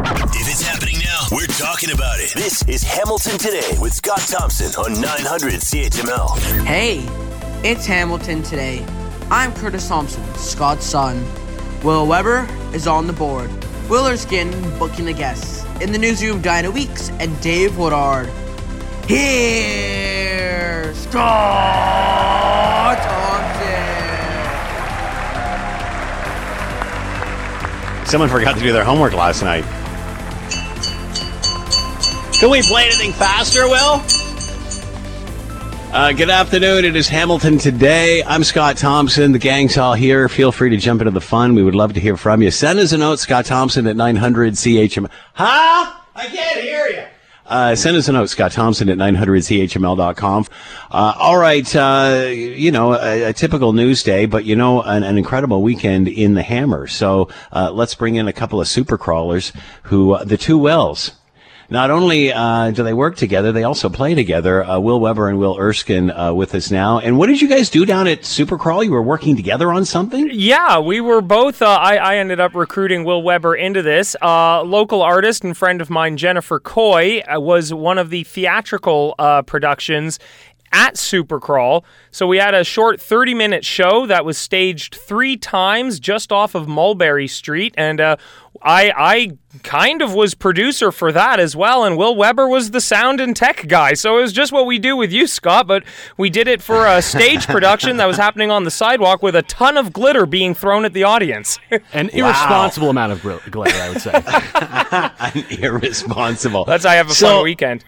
If it's happening now, we're talking about it. This is Hamilton Today with Scott Thompson on 900 CHML. Hey, it's Hamilton today. I'm Curtis Thompson, Scott's son. Will Weber is on the board. Will Erskine booking the guests. In the newsroom, Diana Weeks and Dave Woodard. Here's Scott Thompson. Someone forgot to do their homework last night. Can we play anything faster, Will? Uh, good afternoon. It is Hamilton today. I'm Scott Thompson. The gang's all here. Feel free to jump into the fun. We would love to hear from you. Send us a note, Scott Thompson at 900 CHM. Huh? I can't hear you. Uh, send us a note, Scott Thompson at 900CHML.com. Uh, all right. Uh, you know, a, a, typical news day, but you know, an, an incredible weekend in the Hammer. So, uh, let's bring in a couple of super crawlers who, uh, the two Wells. Not only uh, do they work together, they also play together. Uh, Will Weber and Will Erskine uh, with us now. And what did you guys do down at Supercrawl? You were working together on something? Yeah, we were both. Uh, I, I, ended up recruiting Will Weber into this. Uh, local artist and friend of mine, Jennifer Coy, uh, was one of the theatrical productions at Supercrawl. So we had a short 30 minute show that was staged three times just off of Mulberry Street. And uh, I, I kind of was producer for that as well. And Will Weber was the sound and tech guy. So it was just what we do with you, Scott. But we did it for a stage production that was happening on the sidewalk with a ton of glitter being thrown at the audience. An irresponsible amount of glitter, I would say. An irresponsible. Let's I have a so, fun weekend.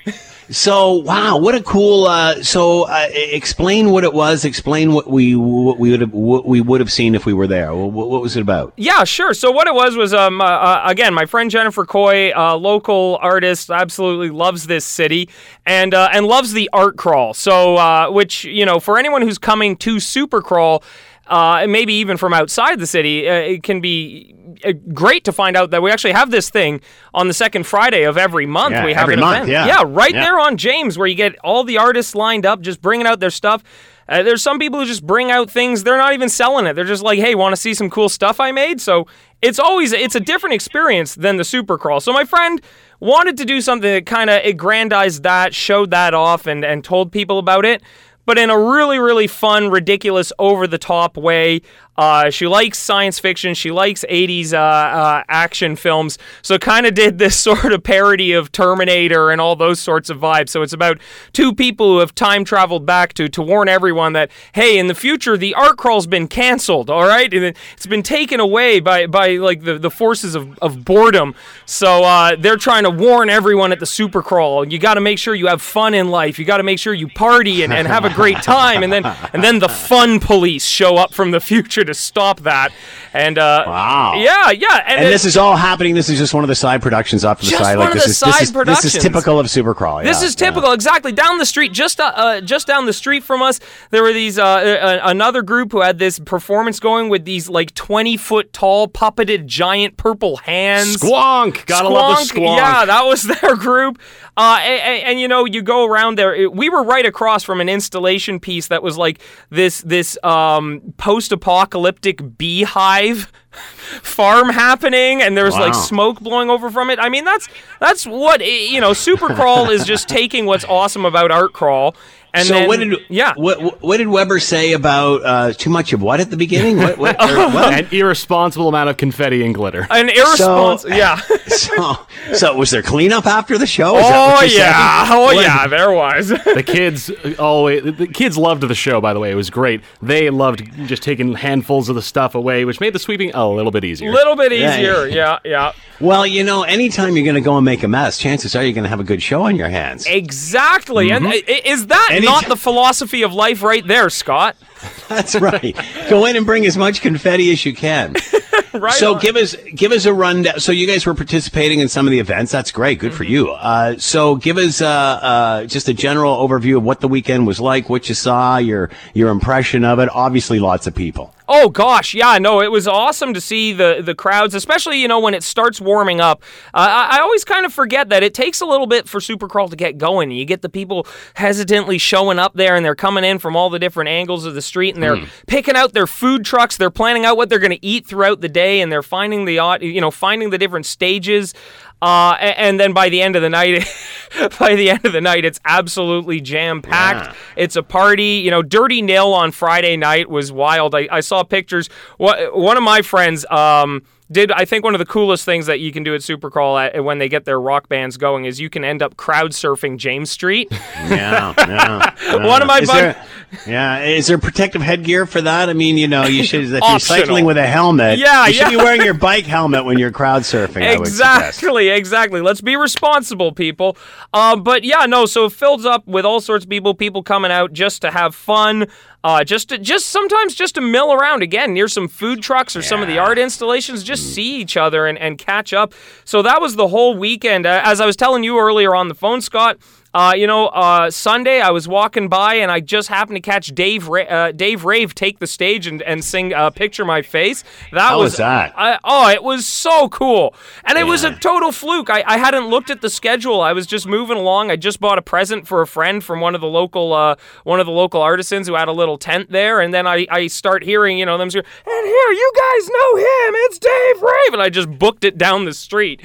So wow, what a cool. Uh, so uh, explain what it was. Explain what we what we would have what we would have seen if we were there. What, what was it about? Yeah, sure. So what it was was um uh, uh again my friend Jennifer Coy, uh, local artist, absolutely loves this city and uh, and loves the art crawl. So which you know for anyone who's coming to Super Crawl uh, and maybe even from outside the city, uh, it can be uh, great to find out that we actually have this thing on the second Friday of every month. Yeah, we have every an month, event. Yeah, yeah right yeah. there on James, where you get all the artists lined up, just bringing out their stuff. Uh, there's some people who just bring out things they're not even selling it. They're just like, "Hey, want to see some cool stuff I made?" So it's always it's a different experience than the super crawl. So my friend wanted to do something that kind of aggrandized that, showed that off, and and told people about it but in a really, really fun, ridiculous, over the top way. Uh, she likes science fiction. She likes 80s uh, uh, action films. So kind of did this sort of parody of Terminator and all those sorts of vibes. So it's about two people who have time traveled back to to warn everyone that hey, in the future the art crawl's been canceled. All right, and it's been taken away by by like the, the forces of, of boredom. So uh, they're trying to warn everyone at the super crawl. You got to make sure you have fun in life. You got to make sure you party and, and have a great time. And then and then the fun police show up from the future to stop that. And uh, wow, yeah, yeah. And, and this is all happening. This is just one of the side productions off to the side. Like this is this is, this is typical of Supercrawl. This is typical, yeah. exactly. Down the street, just uh, uh, just down the street from us, there were these uh, uh another group who had this performance going with these like twenty foot tall puppeted giant purple hands. Squonk, gotta squonk. love the squonk. Yeah, that was their group. Uh, and, and, you know, you go around there. We were right across from an installation piece that was like this this um, post apocalyptic beehive farm happening and there's wow. like smoke blowing over from it. I mean that's that's what eh, you know super crawl is just taking what's awesome about art crawl and so then, what did yeah what, what did Weber say about uh, too much of what at the beginning? What, what, what? An irresponsible amount of confetti and glitter. An irresponsible so, yeah. so so was there cleanup after the show? Is oh yeah, saying? oh yeah, there was. the kids always the kids loved the show. By the way, it was great. They loved just taking handfuls of the stuff away, which made the sweeping a little bit easier. A little bit easier, yeah, yeah. yeah. Well, you know, anytime you're going to go and make a mess, chances are you're going to have a good show on your hands. Exactly, mm-hmm. and is that not the philosophy of life right there, Scott. That's right. Go in and bring as much confetti as you can. right. So on. give us give us a rundown. So you guys were participating in some of the events. That's great. Good mm-hmm. for you. Uh, so give us uh, uh, just a general overview of what the weekend was like, what you saw, your your impression of it. Obviously, lots of people. Oh gosh, yeah, no, it was awesome to see the the crowds, especially you know when it starts warming up. Uh, I, I always kind of forget that it takes a little bit for Supercrawl to get going. You get the people hesitantly showing up there, and they're coming in from all the different angles of the street, and they're Hmm. picking out their food trucks. They're planning out what they're going to eat throughout the day, and they're finding the odd- you know finding the different stages. Uh, and then by the end of the night, by the end of the night, it's absolutely jam packed. Yeah. It's a party. You know, Dirty Nil on Friday night was wild. I, I saw pictures. One of my friends um, did, I think, one of the coolest things that you can do at Supercrawl at, when they get their rock bands going is you can end up crowd surfing James Street. Yeah, yeah. One of my is bud- there, yeah, is there protective headgear for that? I mean, you know, you should if you're cycling with a helmet. Yeah, you should yeah. be wearing your bike helmet when you're crowd surfing. I. Exactly, exactly. Let's be responsible, people. Uh, but yeah, no. So it fills up with all sorts of people. People coming out just to have fun. Uh, just to, just sometimes just to mill around again near some food trucks or some of the art installations. Just see each other and, and catch up. So that was the whole weekend. As I was telling you earlier on the phone, Scott. Uh, you know, uh, Sunday I was walking by and I just happened to catch Dave Ra- uh, Dave Rave take the stage and, and sing uh, "Picture My Face." That How was was that? I, oh, it was so cool. And it was a total fluke. I, I hadn't looked at the schedule. I was just moving along. I just bought a present for a friend from one of the local uh, one of the local artisans who had a little tent there. And then I, I start hearing, you know, them say, and here, you guys know him. It's Dave Rave. And I just booked it down the street.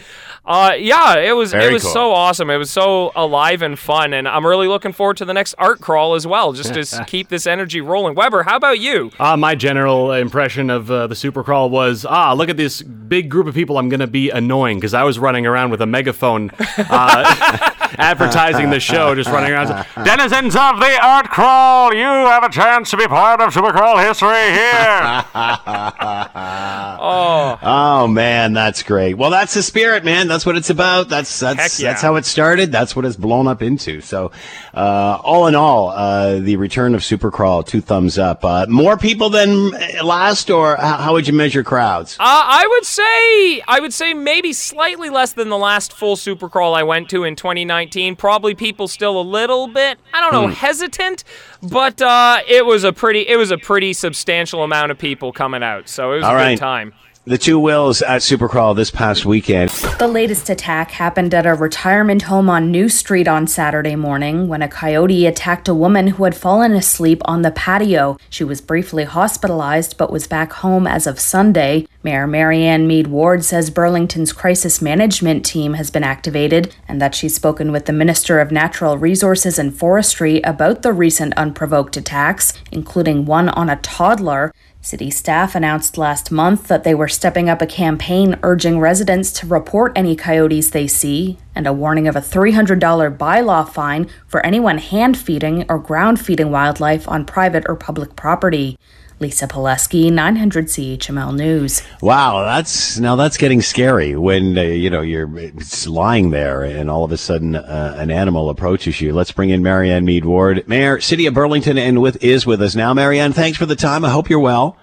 Uh, yeah, it was it was cool. so awesome. It was so alive and fun. And I'm really looking forward to the next art crawl as well, just to keep this energy rolling. Weber, how about you? Uh, my general impression of uh, the Supercrawl was, ah, look at this big group of people. I'm going to be annoying because I was running around with a megaphone, uh, advertising the show, just running around. Denizens of the Art Crawl, you have a chance to be part of Supercrawl history here. Oh man, that's great. Well, that's the spirit, man. That's what it's about. That's that's yeah. that's how it started. That's what it's blown up into. So, uh, all in all, uh, the return of Supercrawl, two thumbs up. Uh, more people than last, or how, would you measure crowds? Uh, I would say I would say maybe slightly less than the last full Supercrawl I went to in 2019. Probably people still a little bit I don't Hmm. know hesitant, but uh, it was a pretty it was a pretty substantial amount of people coming out. So it was All a right. good time. The two wills at Supercrawl this past weekend. The latest attack happened at a retirement home on New Street on Saturday morning when a coyote attacked a woman who had fallen asleep on the patio. She was briefly hospitalized but was back home as of Sunday. Mayor Marianne Meed Ward says Burlington's crisis management team has been activated and that she's spoken with the Minister of Natural Resources and Forestry about the recent unprovoked attacks, including one on a toddler. City staff announced last month that they were stepping up a campaign urging residents to report any coyotes they see, and a warning of a $300 bylaw fine for anyone hand feeding or ground feeding wildlife on private or public property. Lisa Pileski, 900 CHML News. Wow, that's now that's getting scary when uh, you know you're it's lying there and all of a sudden uh, an animal approaches you. Let's bring in Marianne Meed Ward, Mayor, City of Burlington, and with is with us now. Marianne, thanks for the time. I hope you're well.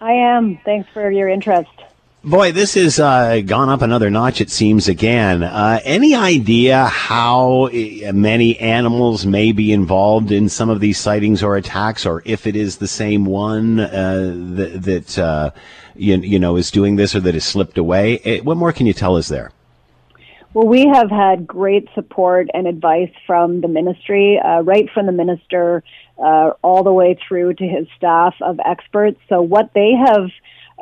I am. Thanks for your interest. Boy, this has uh, gone up another notch, it seems, again. Uh, any idea how uh, many animals may be involved in some of these sightings or attacks, or if it is the same one uh, that, uh, you, you know is doing this or that has slipped away? Eh, What more can you tell us there? Well, we have had great support and advice from the ministry, uh, right from the minister uh, all the way through to his staff of experts. So, what they have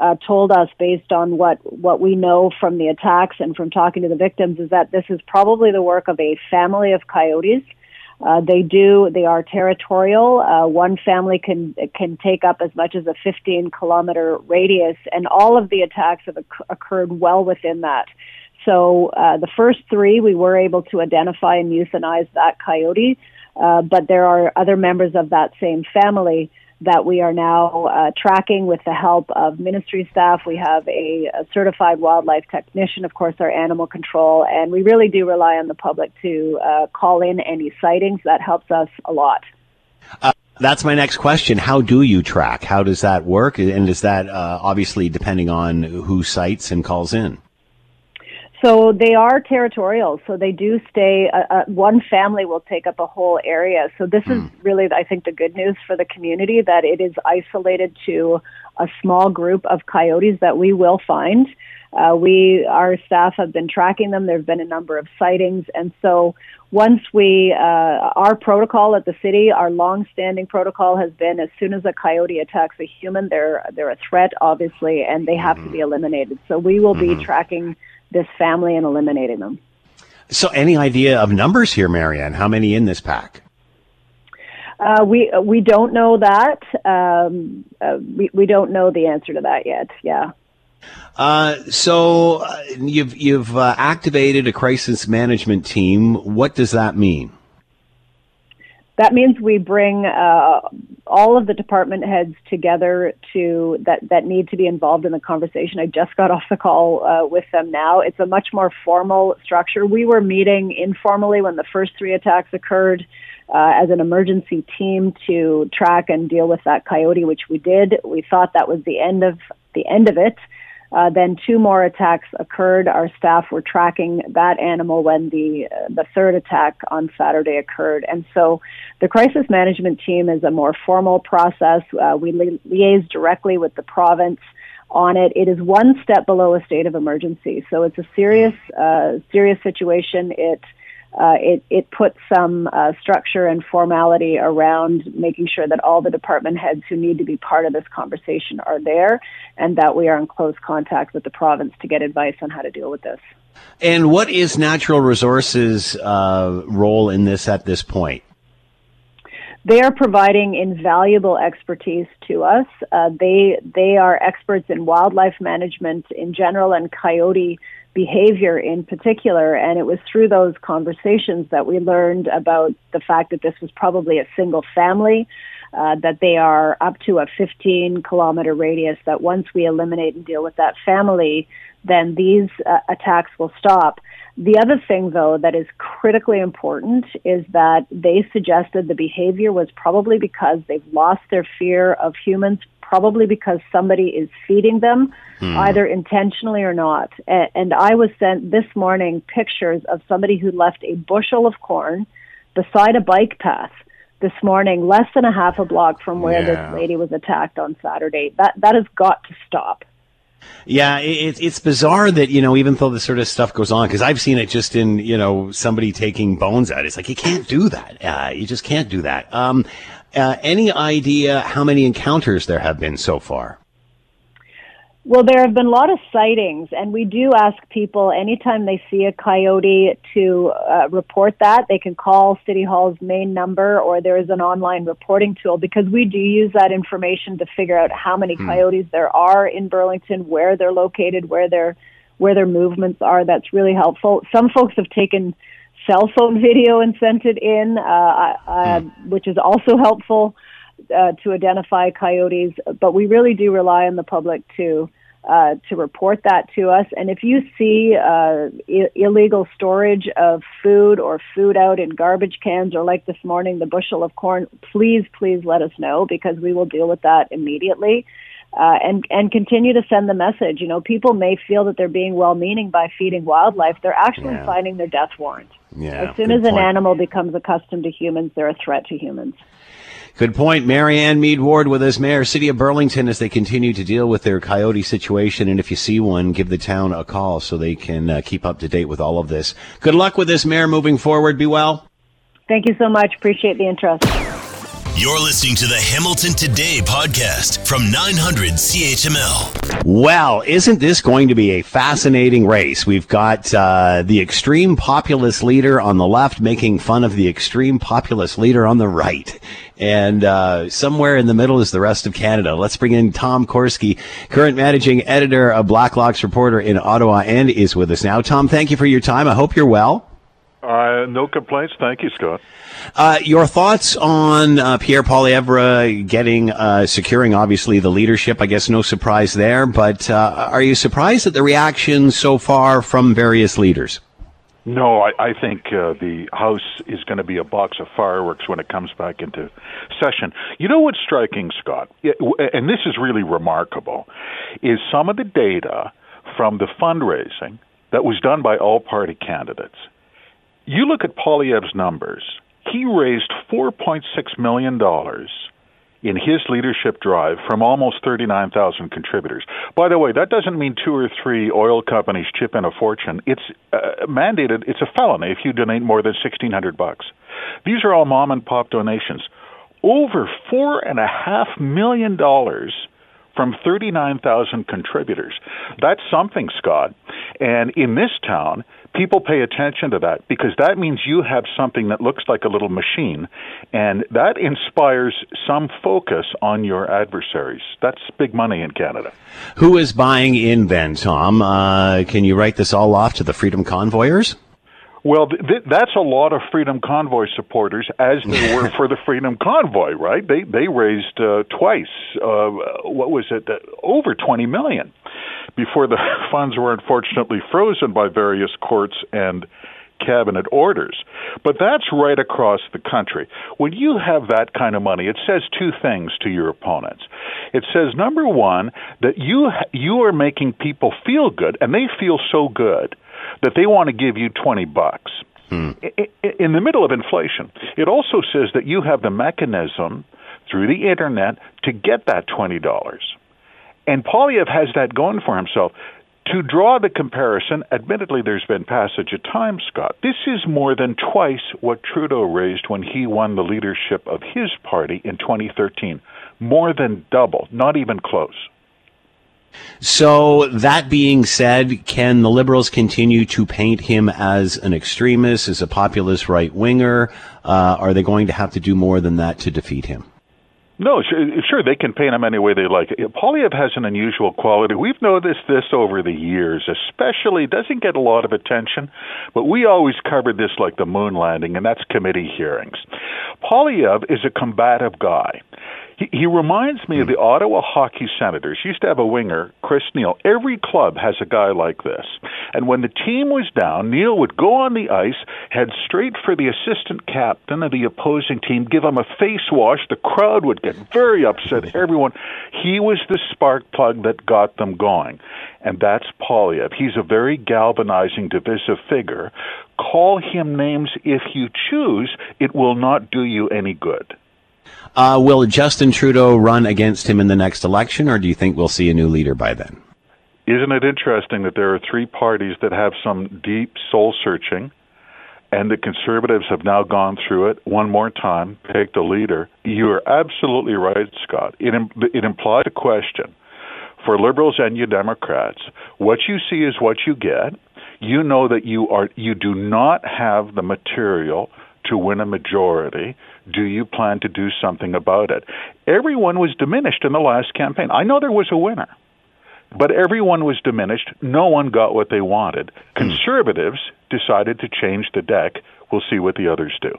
uh, told us, based on what what we know from the attacks and from talking to the victims, is that this is probably the work of a family of coyotes. Uh, they do. They are territorial. Uh, one family can can take up as much as a 15 kilometer radius, and all of the attacks have occurred well within that. So uh, the first three, we were able to identify and euthanize that coyote, uh, but there are other members of that same family that we are now uh, tracking with the help of ministry staff. We have a, a certified wildlife technician, of course, our animal control, and we really do rely on the public to uh, call in any sightings. That helps us a lot. That's my next question. How do you track? How does that work? And is that uh, obviously depending on who sites and calls in? So they are territorial. So they do stay. Uh, uh, one family will take up a whole area. So this is really, I think, the good news for the community that it is isolated to a small group of coyotes that we will find. Uh, we, our staff have been tracking them. There have been a number of sightings, and so once we, uh, our protocol at the city, our long-standing protocol has been as soon as a coyote attacks a human, they're they're a threat, obviously, and they have to be eliminated. So we will be tracking this family and eliminating them. So, any idea of numbers here, Marianne? How many in this pack? Uh, we we don't know that. Um, uh, we we don't know the answer to that yet. Yeah. Uh, so uh, you've you've uh, activated a crisis management team. What does that mean? That means we bring uh, all of the department heads together to that that need to be involved in the conversation. I just got off the call uh, with them now. It's a much more formal structure. We were meeting informally when the first three attacks occurred. Uh, as an emergency team to track and deal with that coyote, which we did. We thought that was the end of the end of it. Uh, then two more attacks occurred. Our staff were tracking that animal when the uh, the third attack on Saturday occurred, and so the crisis management team is a more formal process. Uh, we li- liaise directly with the province on it. It is one step below a state of emergency, so it's a serious uh, serious situation. It uh, it, it puts some uh, structure and formality around making sure that all the department heads who need to be part of this conversation are there and that we are in close contact with the province to get advice on how to deal with this. And what is Natural Resources' uh, role in this at this point? They are providing invaluable expertise to us. Uh, they they are experts in wildlife management in general and coyote behavior in particular. And it was through those conversations that we learned about the fact that this was probably a single family, uh, that they are up to a 15 kilometer radius, that once we eliminate and deal with that family, then these uh, attacks will stop. The other thing, though, that is critically important is that they suggested the behavior was probably because they've lost their fear of humans, probably because somebody is feeding them, Hmm. either intentionally or not. A- And I was sent this morning pictures of somebody who left a bushel of corn beside a bike path this morning, less than a half a block from where Yeah. this lady was attacked on Saturday. That that has got to stop. Yeah, it, it's bizarre that you know even though this sort of stuff goes on because I've seen it just in you know somebody taking bones out. It's like you can't do that. Uh, you just can't do that. Um, uh, any idea how many encounters there have been so far? Well, there have been a lot of sightings, and we do ask people anytime they see a coyote to uh, report that. They can call City Hall's main number, or there is an online reporting tool because we do use that information to figure out how many coyotes there are in Burlington, where they're located, where their where their movements are. That's really helpful. Some folks have taken cell phone video and sent it in, uh, uh, which is also helpful uh, to identify coyotes, but we really do rely on the public to uh, to report that to us. And if you see uh, I- illegal storage of food or food out in garbage cans, or like this morning, the bushel of corn, please, please let us know because we will deal with that immediately. Uh, and and continue to send the message. You know, people may feel that they're being well-meaning by feeding wildlife. They're actually Yeah. signing their death warrant. Yeah, as soon as an point. animal becomes accustomed to humans, they're a threat to humans. Good point. Marianne Meed Ward with us, Mayor, City of Burlington, as they continue to deal with their coyote situation. And if you see one, give the town a call so they can uh, keep up to date with all of this. Good luck with this, Mayor, moving forward. Be well. Thank you so much. Appreciate the interest. You're listening to the Hamilton Today podcast from 900 CHML. Well, isn't this going to be a fascinating race? We've got uh, the extreme populist leader on the left making fun of the extreme populist leader on the right. And uh, somewhere in the middle is the rest of Canada. Let's bring in Tom Korski, current managing editor of Blacklock's Reporter in Ottawa, and is with us now. Tom, thank you for your time. I hope you're well. Uh, no complaints. Thank you, Scott. Uh, your thoughts on uh, Pierre Poilievre getting, uh, securing obviously the leadership? I guess no surprise there, but uh, are you surprised at the reaction so far from various leaders? No, I, I think uh, the House is going to be a box of fireworks when it comes back into session. You know what's striking, Scott, and this is really remarkable, is some of the data from the fundraising that was done by all party candidates. You look at Poilievre's numbers. He raised $4.6 million in his leadership drive from almost 39,000 contributors. By the way, that doesn't mean two or three oil companies chip in a fortune. It's uh, mandated, it's a felony if you donate more than 1600 bucks. These are all mom and pop donations. Over four and a half million dollars from 39,000 contributors. That's something, Scott. And in this town, people pay attention to that because that means you have something that looks like a little machine, and that inspires some focus on your adversaries. That's big money in Canada. Who is buying in then, Tom? Uh, can you write this all off to the Freedom Convoyers? Well, th- th- that's a lot of Freedom Convoy supporters, as they were for the Freedom Convoy, right? They they raised uh, twice. Uh, what was it? Uh, over twenty million before the funds were unfortunately frozen by various courts and cabinet orders. But that's right across the country. When you have that kind of money, it says two things to your opponents. It says number 1 that you you are making people feel good and they feel so good that they want to give you 20 bucks. Hmm. In the middle of inflation, it also says that you have the mechanism through the internet to get that $20. And Poilievre has that going for himself. To draw the comparison, admittedly, there's been passage of time, Scott. This is more than twice what Trudeau raised when he won the leadership of his party in 2013. More than double, not even close. So that being said, can the Liberals continue to paint him as an extremist, as a populist right winger? Uh, are they going to have to do more than that to defeat him? No, sure, sure, they can paint him any way they like. Poilievre has an unusual quality. We've noticed this over the years, especially doesn't get a lot of attention, but we always covered this like the moon landing, and that's committee hearings. Poilievre is a combative guy. He, he reminds me of the hmm. Ottawa Hockey Senators. Used to have a winger, Chris Neil. Every club has a guy like this. And when the team was down, Neil would go on the ice, head straight for the assistant captain of the opposing team, give him a face wash. The crowd would get very upset. Everyone. He was the spark plug that got them going. And that's Poilievre. He's a very galvanizing, divisive figure. Call him names if you choose. It will not do you any good. Uh, will Justin Trudeau run against him in the next election, or do you think we'll see a new leader by then? Isn't it interesting that there are three parties that have some deep soul searching, and the conservatives have now gone through it one more time, picked a leader? You are absolutely right, Scott. It, it implies a question for liberals and you Democrats. What you see is what you get. You know that you are you do not have the material to win a majority do you plan to do something about it? Everyone was diminished in the last campaign. I know there was a winner, but everyone was diminished. No one got what they wanted. Hmm. Conservatives decided to change the deck. We'll see what the others do.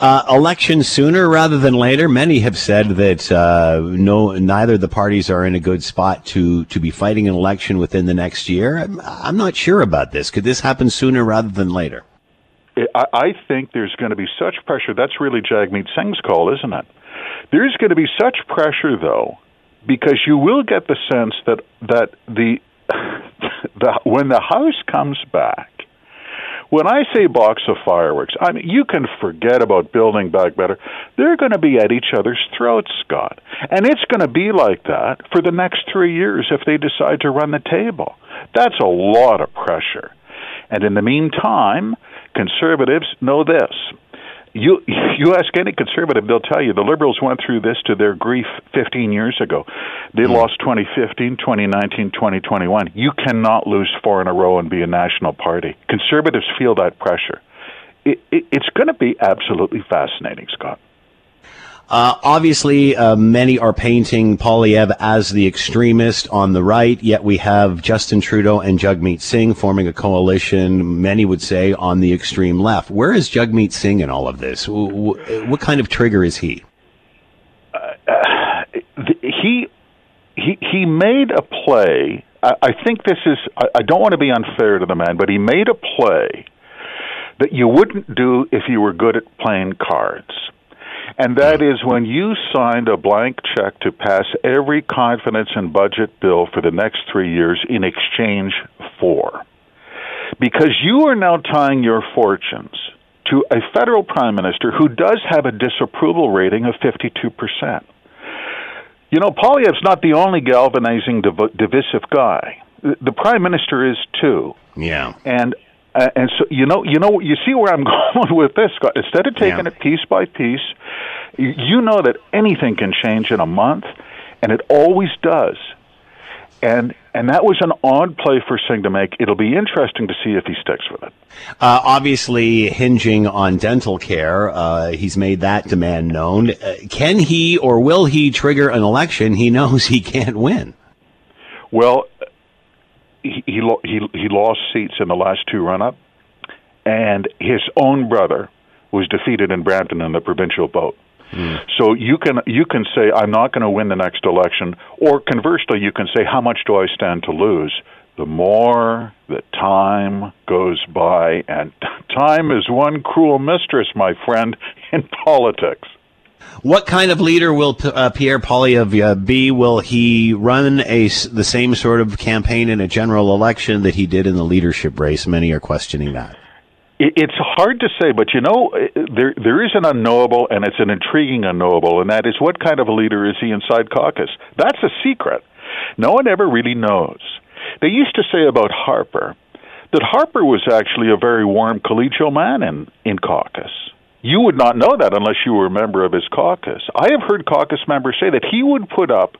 Uh, election sooner rather than later. Many have said that uh, no, neither the parties are in a good spot to to be fighting an election within the next year. I'm, I'm not sure about this. Could this happen sooner rather than later? I think there's going to be such pressure. That's really Jagmeet Singh's call, isn't it? There's going to be such pressure, though, because you will get the sense that that the, the when the House comes back, when I say box of fireworks, I mean you can forget about building back better. They're going to be at each other's throats, Scott, and it's going to be like that for the next three years if they decide to run the table. That's a lot of pressure. And in the meantime, conservatives know this. You you ask any conservative, they'll tell you the liberals went through this to their grief 15 years ago. They mm. lost 2015, 2019, 2021. You cannot lose four in a row and be a national party. Conservatives feel that pressure. It, it, it's going to be absolutely fascinating, Scott. Uh, obviously, uh, many are painting Poilievre as the extremist on the right, yet we have Justin Trudeau and Jagmeet Singh forming a coalition, many would say, on the extreme left. Where is Jagmeet Singh in all of this? What kind of trigger is he? Uh, he, he, he made a play. I, I think this is, I, I don't want to be unfair to the man, but he made a play that you wouldn't do if you were good at playing cards and that is when you signed a blank check to pass every confidence and budget bill for the next three years in exchange for. because you are now tying your fortunes to a federal prime minister who does have a disapproval rating of 52%. You know, Poilievre's not the only galvanizing, div- divisive guy. The prime minister is too. Yeah. And uh, and so you know, you know, you see where I'm going with this. Instead of taking Yeah. it piece by piece, you, you know that anything can change in a month, and it always does. And and that was an odd play for Singh to make. It'll be interesting to see if he sticks with it. Uh, obviously, hinging on dental care, uh, he's made that demand known. Uh, can he or will he trigger an election he knows he can't win? Well, he he lo- he, he lost seats in the last two run-up, and his own brother was defeated in Brampton in the provincial vote. Hmm. So you can you can say I'm not going to win the next election, or conversely, you can say how much do I stand to lose. The more that time goes by, and time is one cruel mistress, my friend, in politics. What kind of leader will uh, Pierre Poilievre uh, be? Will he run a the same sort of campaign in a general election that he did in the leadership race? Many are questioning that. It's hard to say, but you know, eh, there there is an unknowable, and it's an intriguing unknowable, and that is what kind of a leader is he inside caucus? That's a secret. No one ever really knows. They used to say about Harper that Harper was actually a very warm collegial man in in caucus. You would not know that unless you were a member of his caucus. I have heard caucus members say that he would put up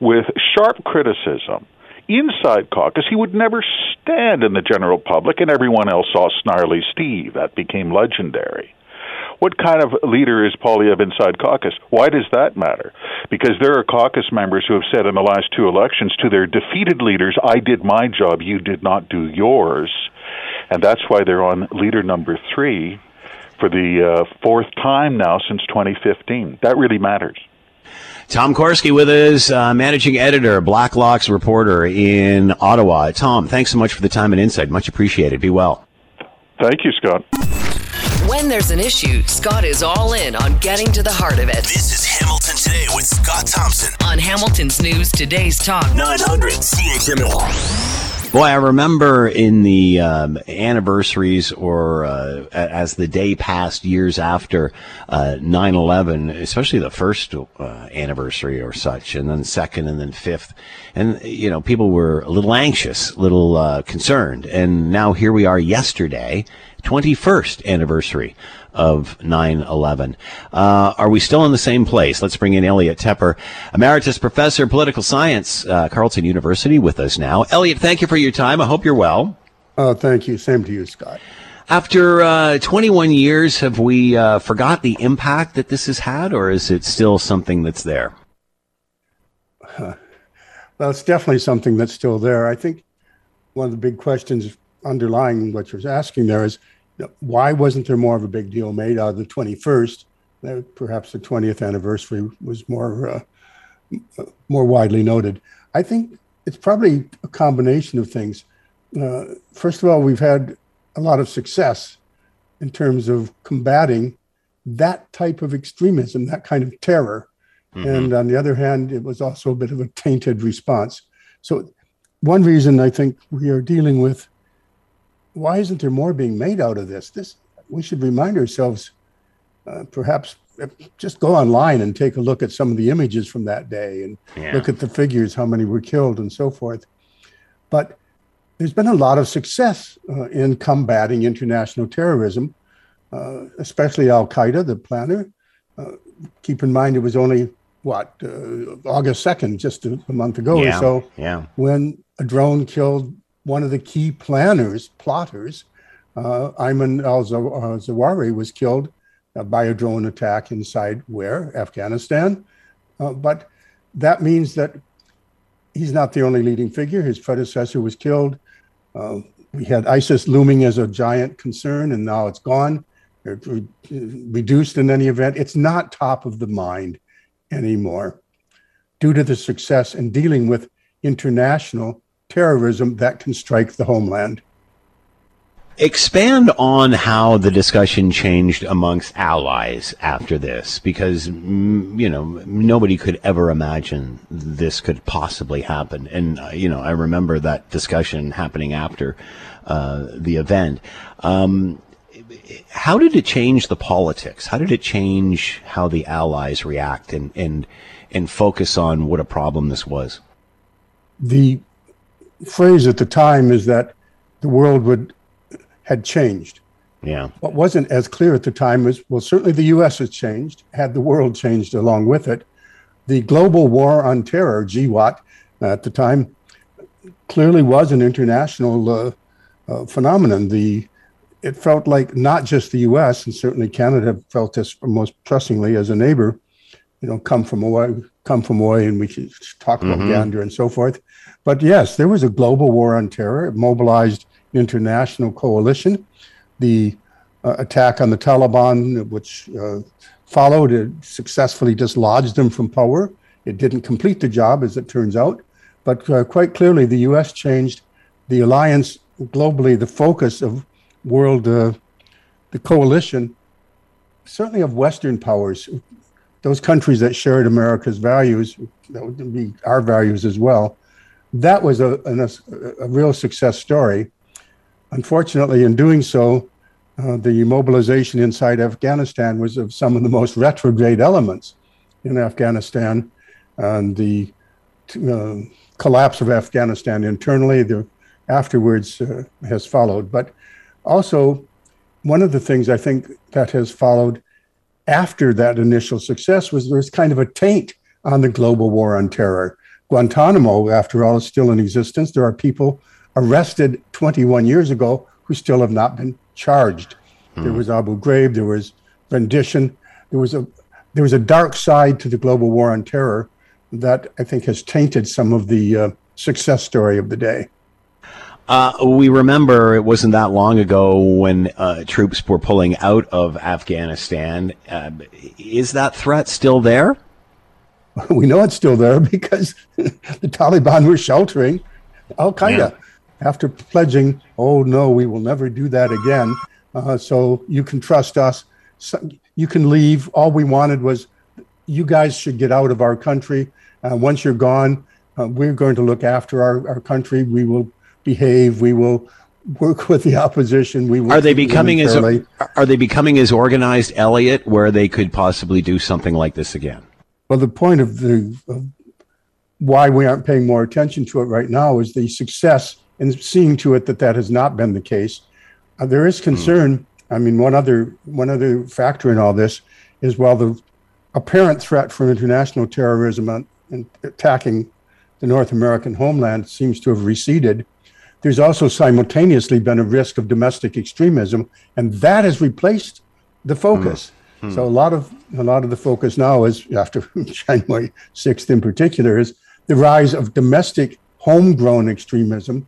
with sharp criticism inside caucus. He would never stand in the general public, and everyone else saw Snarly Steve. That became legendary. What kind of leader is Poilievre inside caucus? Why does that matter? Because there are caucus members who have said in the last two elections to their defeated leaders, I did my job, you did not do yours. And that's why they're on leader number three for the uh, fourth time now since 2015. That really matters. Tom Korski with us, uh, managing editor, Blacklock's reporter in Ottawa. Tom, thanks so much for the time and insight. Much appreciated. Be well. Thank you, Scott. When there's an issue, Scott is all in on getting to the heart of it. This is Hamilton Today with Scott Thompson. On Hamilton's News Today's Talk. 900 CHML. Boy, I remember in the um, anniversaries or uh, as the day passed years after uh, 9-11, especially the first uh, anniversary or such, and then second and then fifth. And, you know, people were a little anxious, a little uh, concerned. And now here we are yesterday, 21st anniversary of 9-11. Uh, are we still in the same place? Let's bring in Elliot Tepper, Emeritus Professor of Political Science, uh, Carleton University, with us now. Elliot, thank you for your time. I hope you're well. Oh, thank you. Same to you, Scott. After uh, 21 years, have we uh, forgot the impact that this has had, or is it still something that's there? Well, it's definitely something that's still there. I think one of the big questions underlying what you're asking there is why wasn't there more of a big deal made out of the 21st? Uh, Perhaps the 20th anniversary was more uh, more widely noted. I think it's probably a combination of things. Uh, first of all, we've had a lot of success in terms of combating that type of extremism, that kind of terror. And on the other hand, it was also a bit of a tainted response. So, one reason I think we are dealing with why isn't there more being made out of this? This we should remind ourselves. Uh, perhaps just go online and take a look at some of the images from that day and Yeah. look at the figures, how many were killed, and so forth. But there's been a lot of success uh, in combating international terrorism, uh, especially Al Qaeda, the planner. Uh, keep in mind, it was only what uh, August second, just a, a month ago yeah. or so, Yeah. when a drone killed one of the key planners, plotters. Uh, Ayman al Zawahiri was killed uh, by a drone attack inside where? Afghanistan. Uh, but that means that he's not the only leading figure. His predecessor was killed. Uh, we had ISIS looming as a giant concern, and now it's gone, reduced in any event. It's not top of the mind anymore due to the success in dealing with international terrorism that can strike the homeland. Expand on how the discussion changed amongst allies after this, because mm, you know nobody could ever imagine this could possibly happen. And uh, you know, I remember that discussion happening after uh, the event. Um, how did it change the politics? How did it change how the allies react and and and focus on what a problem this was? The phrase at the time is that the world would had changed. Yeah. What wasn't as clear at the time was well, certainly the U.S. has changed. Had the world changed along with it, the global war on terror (GWAT) at the time clearly was an international uh, uh, phenomenon. The it felt like not just the U.S. and certainly Canada felt this most pressingly as a neighbor. You know, come from away, come from away, and we could talk about mm-hmm. Gander and so forth. But yes, there was a global war on terror. It mobilized international coalition. The uh, attack on the Taliban, which uh, followed, it successfully dislodged them from power. It didn't complete the job, as it turns out, but uh, quite clearly, the U.S. changed the alliance globally, the focus of world, uh, the coalition, certainly of Western powers, those countries that shared America's values, that would be our values as well. That was a, a, a real success story. Unfortunately, in doing so, uh, the mobilization inside Afghanistan was of some of the most retrograde elements in Afghanistan. And the uh, collapse of Afghanistan internally, the afterwards uh, has followed. But also, one of the things I think that has followed after that initial success was there's kind of a taint on the global war on terror. Guantanamo, after all, is still in existence. There are people arrested 21 years ago who still have not been charged. Hmm. There was Abu Ghraib, there was rendition, there was a there was a dark side to the global war on terror that I think has tainted some of the uh, success story of the day. Uh, we remember it wasn't that long ago when uh, troops were pulling out of Afghanistan. Uh, is that threat still there? We know it's still there because the Taliban were sheltering Al Qaeda. Yeah after pledging, oh no, we will never do that again. Uh, so you can trust us. So you can leave. All we wanted was you guys should get out of our country. Uh, once you're gone, uh, we're going to look after our, our country. We will behave. We will work with the opposition. We are they becoming as are they becoming as organized, Elliot, where they could possibly do something like this again? Well, the point of the of why we aren't paying more attention to it right now is the success and seeing to it that that has not been the case. Uh, there is concern. Mm. I mean, one other one other factor in all this is while the apparent threat from international terrorism and attacking the North American homeland seems to have receded, there's also simultaneously been a risk of domestic extremism, and that has replaced the focus. Mm. So a lot of a lot of the focus now is after January 6th in particular is the rise of domestic homegrown extremism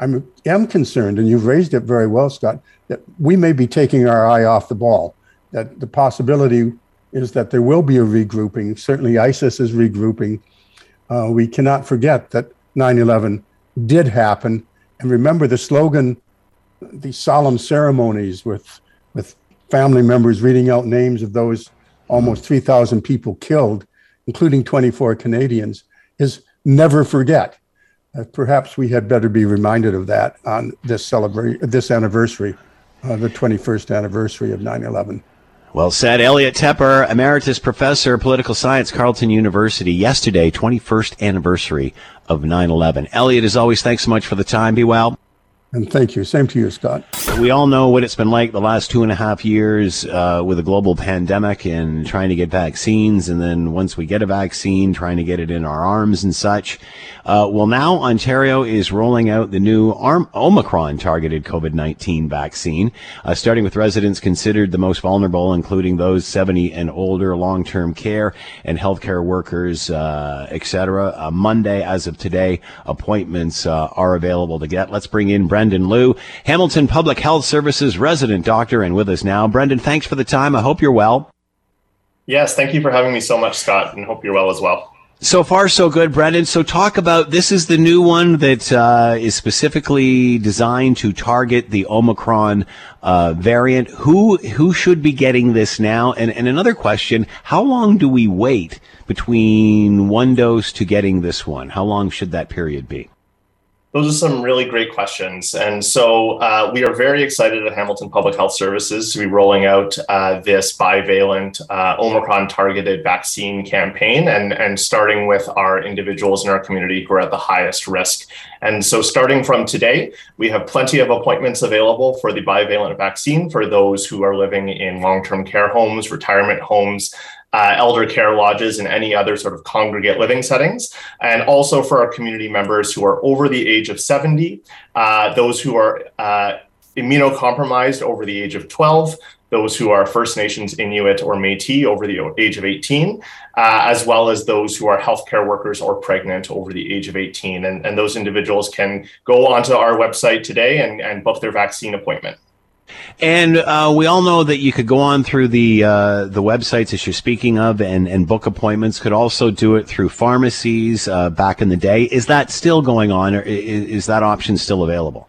I am concerned, and you've raised it very well, Scott, that we may be taking our eye off the ball. That the possibility is that there will be a regrouping. Certainly, ISIS is regrouping. Uh, we cannot forget that 9 11 did happen. And remember the slogan, the solemn ceremonies with family members reading out names of those almost 3,000 people killed, including 24 Canadians, is never forget. Uh, perhaps we had better be reminded of that on this celebrate this anniversary, uh, the 21st anniversary of 9/11. Well said, Elliot Tepper, emeritus professor of political science, Carleton University. Yesterday, 21st anniversary of 9/11. Elliot, as always, thanks so much for the time. Be well. And thank you. Same to you, Scott. We all know what it's been like the last two and a half years uh, with a global pandemic and trying to get vaccines. And then once we get a vaccine, trying to get it in our arms and such. Uh, well, now Ontario is rolling out the new Arm- Omicron targeted COVID 19 vaccine, uh, starting with residents considered the most vulnerable, including those 70 and older, long term care and healthcare workers, uh, etc. Uh, Monday, as of today, appointments uh, are available to get. Let's bring in Brendan Liu, Hamilton Public Health Services resident doctor, and with us now. Brendan, thanks for the time. I hope you're well. Yes, thank you for having me so much, Scott, and hope you're well as well. So far, so good, Brendan. So, talk about this is the new one that uh, is specifically designed to target the Omicron uh, variant. Who who should be getting this now? And, and another question: How long do we wait between one dose to getting this one? How long should that period be? Those are some really great questions. And so uh, we are very excited at Hamilton Public Health Services to be rolling out uh, this bivalent uh, Omicron targeted vaccine campaign and, and starting with our individuals in our community who are at the highest risk. And so starting from today, we have plenty of appointments available for the bivalent vaccine for those who are living in long term care homes, retirement homes, uh, elder care lodges, and any other sort of congregate living settings. And also for our community members who are over the age of 70, uh, those who are uh, immunocompromised over the age of 12, those who are First Nations, Inuit, or Metis over the age of 18, uh, as well as those who are healthcare workers or pregnant over the age of 18. And, and those individuals can go onto our website today and, and book their vaccine appointment. And uh, we all know that you could go on through the uh, the websites that you're speaking of and, and book appointments. Could also do it through pharmacies uh, back in the day. Is that still going on, or is, is that option still available?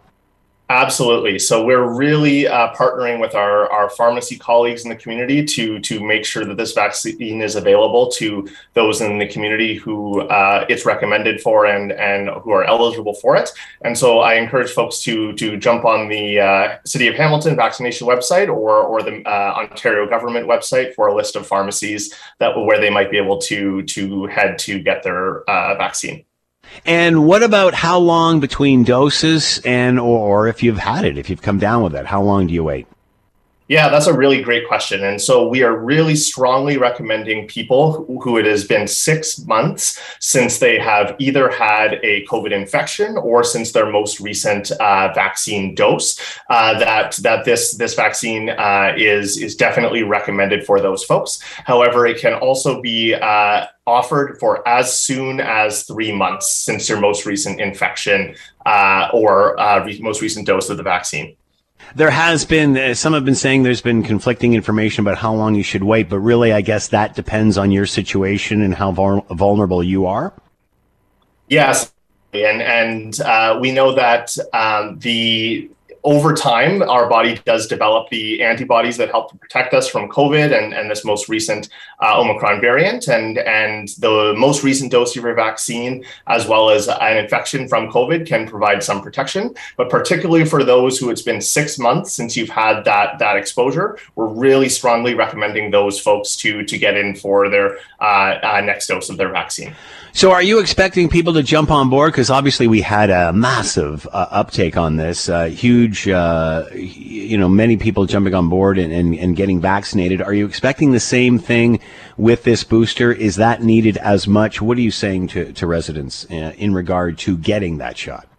Absolutely. So we're really uh, partnering with our, our pharmacy colleagues in the community to to make sure that this vaccine is available to those in the community who uh, it's recommended for and and who are eligible for it. And so I encourage folks to to jump on the uh, City of Hamilton vaccination website or or the uh, Ontario government website for a list of pharmacies that where they might be able to to head to get their uh, vaccine. And what about how long between doses and or if you've had it, if you've come down with it, how long do you wait? Yeah, that's a really great question. And so we are really strongly recommending people who it has been six months since they have either had a COVID infection or since their most recent uh, vaccine dose uh, that that this this vaccine uh, is is definitely recommended for those folks. However, it can also be uh, offered for as soon as three months since your most recent infection uh, or uh, re- most recent dose of the vaccine. There has been, uh, some have been saying there's been conflicting information about how long you should wait, but really, I guess that depends on your situation and how vul- vulnerable you are. Yes. And, and uh, we know that um, the over time, our body does develop the antibodies that help to protect us from COVID and, and this most recent uh, Omicron variant. And, and the most recent dose of your vaccine, as well as an infection from COVID, can provide some protection. But particularly for those who it's been six months since you've had that, that exposure, we're really strongly recommending those folks to, to get in for their uh, uh, next dose of their vaccine. So, are you expecting people to jump on board? Because obviously, we had a massive uh, uptake on this, uh, huge, uh, you know, many people jumping on board and, and, and, getting vaccinated. Are you expecting the same thing with this booster? Is that needed as much? What are you saying to, to residents uh, in regard to getting that shot?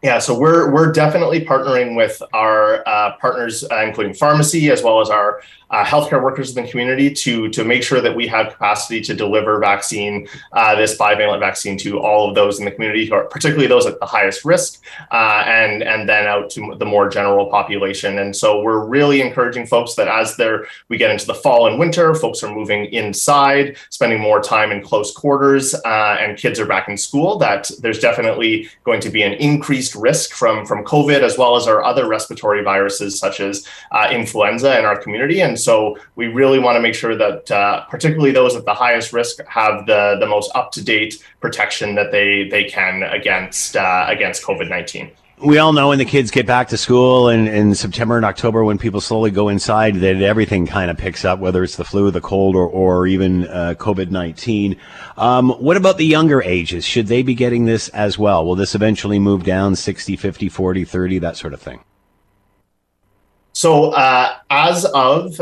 Yeah, so we're we're definitely partnering with our uh, partners, uh, including pharmacy, as well as our uh, healthcare workers in the community, to to make sure that we have capacity to deliver vaccine, uh, this bivalent vaccine, to all of those in the community, are particularly those at the highest risk, uh, and and then out to the more general population. And so we're really encouraging folks that as they're we get into the fall and winter, folks are moving inside, spending more time in close quarters, uh, and kids are back in school. That there's definitely going to be an increase increased risk from from COVID as well as our other respiratory viruses such as uh, influenza in our community. And so we really want to make sure that uh, particularly those at the highest risk have the the most up to date protection that they they can against uh, against COVID nineteen we all know when the kids get back to school in, in September and October, when people slowly go inside, that everything kind of picks up, whether it's the flu, the cold, or, or even uh, COVID 19. Um, what about the younger ages? Should they be getting this as well? Will this eventually move down 60, 50, 40, 30, that sort of thing? So, uh, as of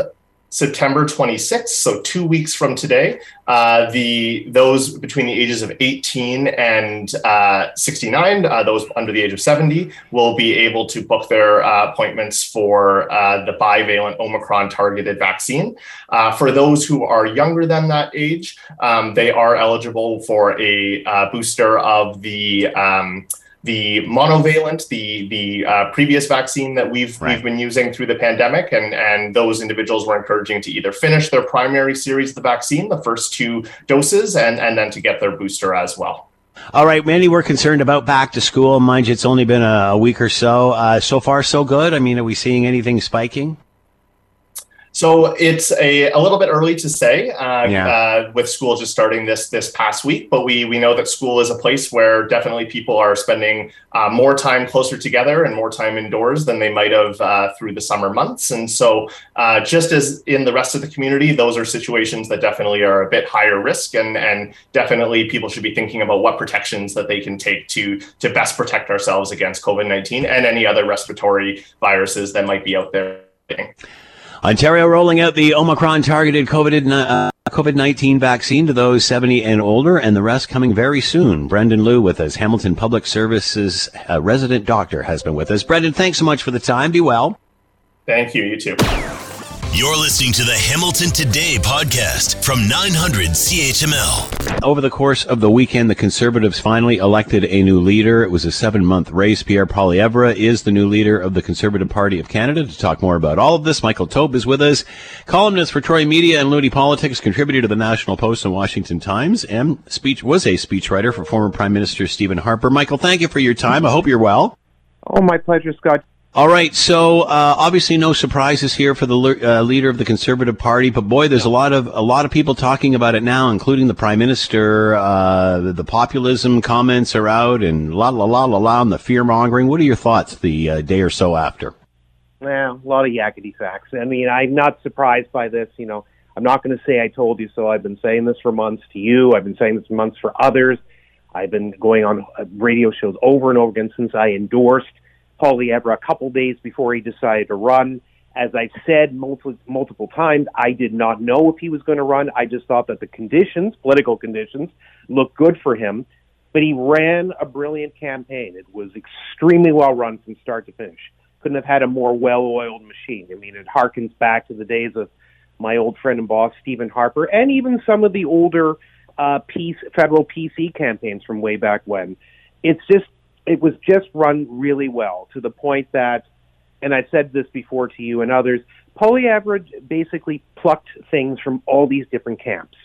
September 26th, so two weeks from today, uh, the those between the ages of 18 and uh, 69, uh, those under the age of 70, will be able to book their uh, appointments for uh, the bivalent Omicron targeted vaccine. Uh, for those who are younger than that age, um, they are eligible for a booster of the um, the monovalent, the the uh, previous vaccine that we've right. we've been using through the pandemic, and and those individuals were encouraging to either finish their primary series of the vaccine, the first two doses, and and then to get their booster as well. All right, Mandy, we're concerned about back to school. Mind you, it's only been a, a week or so. Uh, so far, so good. I mean, are we seeing anything spiking? So it's a, a little bit early to say uh, yeah. uh, with school just starting this this past week, but we we know that school is a place where definitely people are spending uh, more time closer together and more time indoors than they might have uh, through the summer months. And so, uh, just as in the rest of the community, those are situations that definitely are a bit higher risk, and and definitely people should be thinking about what protections that they can take to to best protect ourselves against COVID nineteen and any other respiratory viruses that might be out there. Ontario rolling out the Omicron targeted COVID uh, COVID 19 vaccine to those 70 and older, and the rest coming very soon. Brendan Liu with us, Hamilton Public Services uh, resident doctor, has been with us. Brendan, thanks so much for the time. Be well. Thank you. You too. You're listening to the Hamilton Today podcast from 900 CHML. Over the course of the weekend, the Conservatives finally elected a new leader. It was a seven month race. Pierre Poilievre is the new leader of the Conservative Party of Canada. To talk more about all of this, Michael Taube is with us, columnist for Troy Media and Loonie Politics, contributor to the National Post and Washington Times, and speech was a speechwriter for former Prime Minister Stephen Harper. Michael, thank you for your time. I hope you're well. Oh, my pleasure, Scott. All right, so uh, obviously no surprises here for the uh, leader of the Conservative Party, but boy, there's a lot of a lot of people talking about it now, including the Prime Minister. Uh, the, the, populism comments are out, and la la la la la, and the fear mongering. What are your thoughts the uh, day or so after? Well, a lot of yakety sacks. I mean, I'm not surprised by this. You know, I'm not going to say I told you so. I've been saying this for months to you. I've been saying this for months for others. I've been going on uh, radio shows over and over again since I endorsed Poilievre a couple days before he decided to run. As I've said multiple, multiple times, I did not know if he was going to run. I just thought that the conditions, political conditions, looked good for him. But he ran a brilliant campaign. It was extremely well run from start to finish. Couldn't have had a more well oiled machine. I mean, it harkens back to the days of my old friend and boss, Stephen Harper, and even some of the older uh, peace, federal PC campaigns from way back when. It's just it was just run really well to the point that, and I said this before to you and others, Poilievre basically plucked things from all these different camps.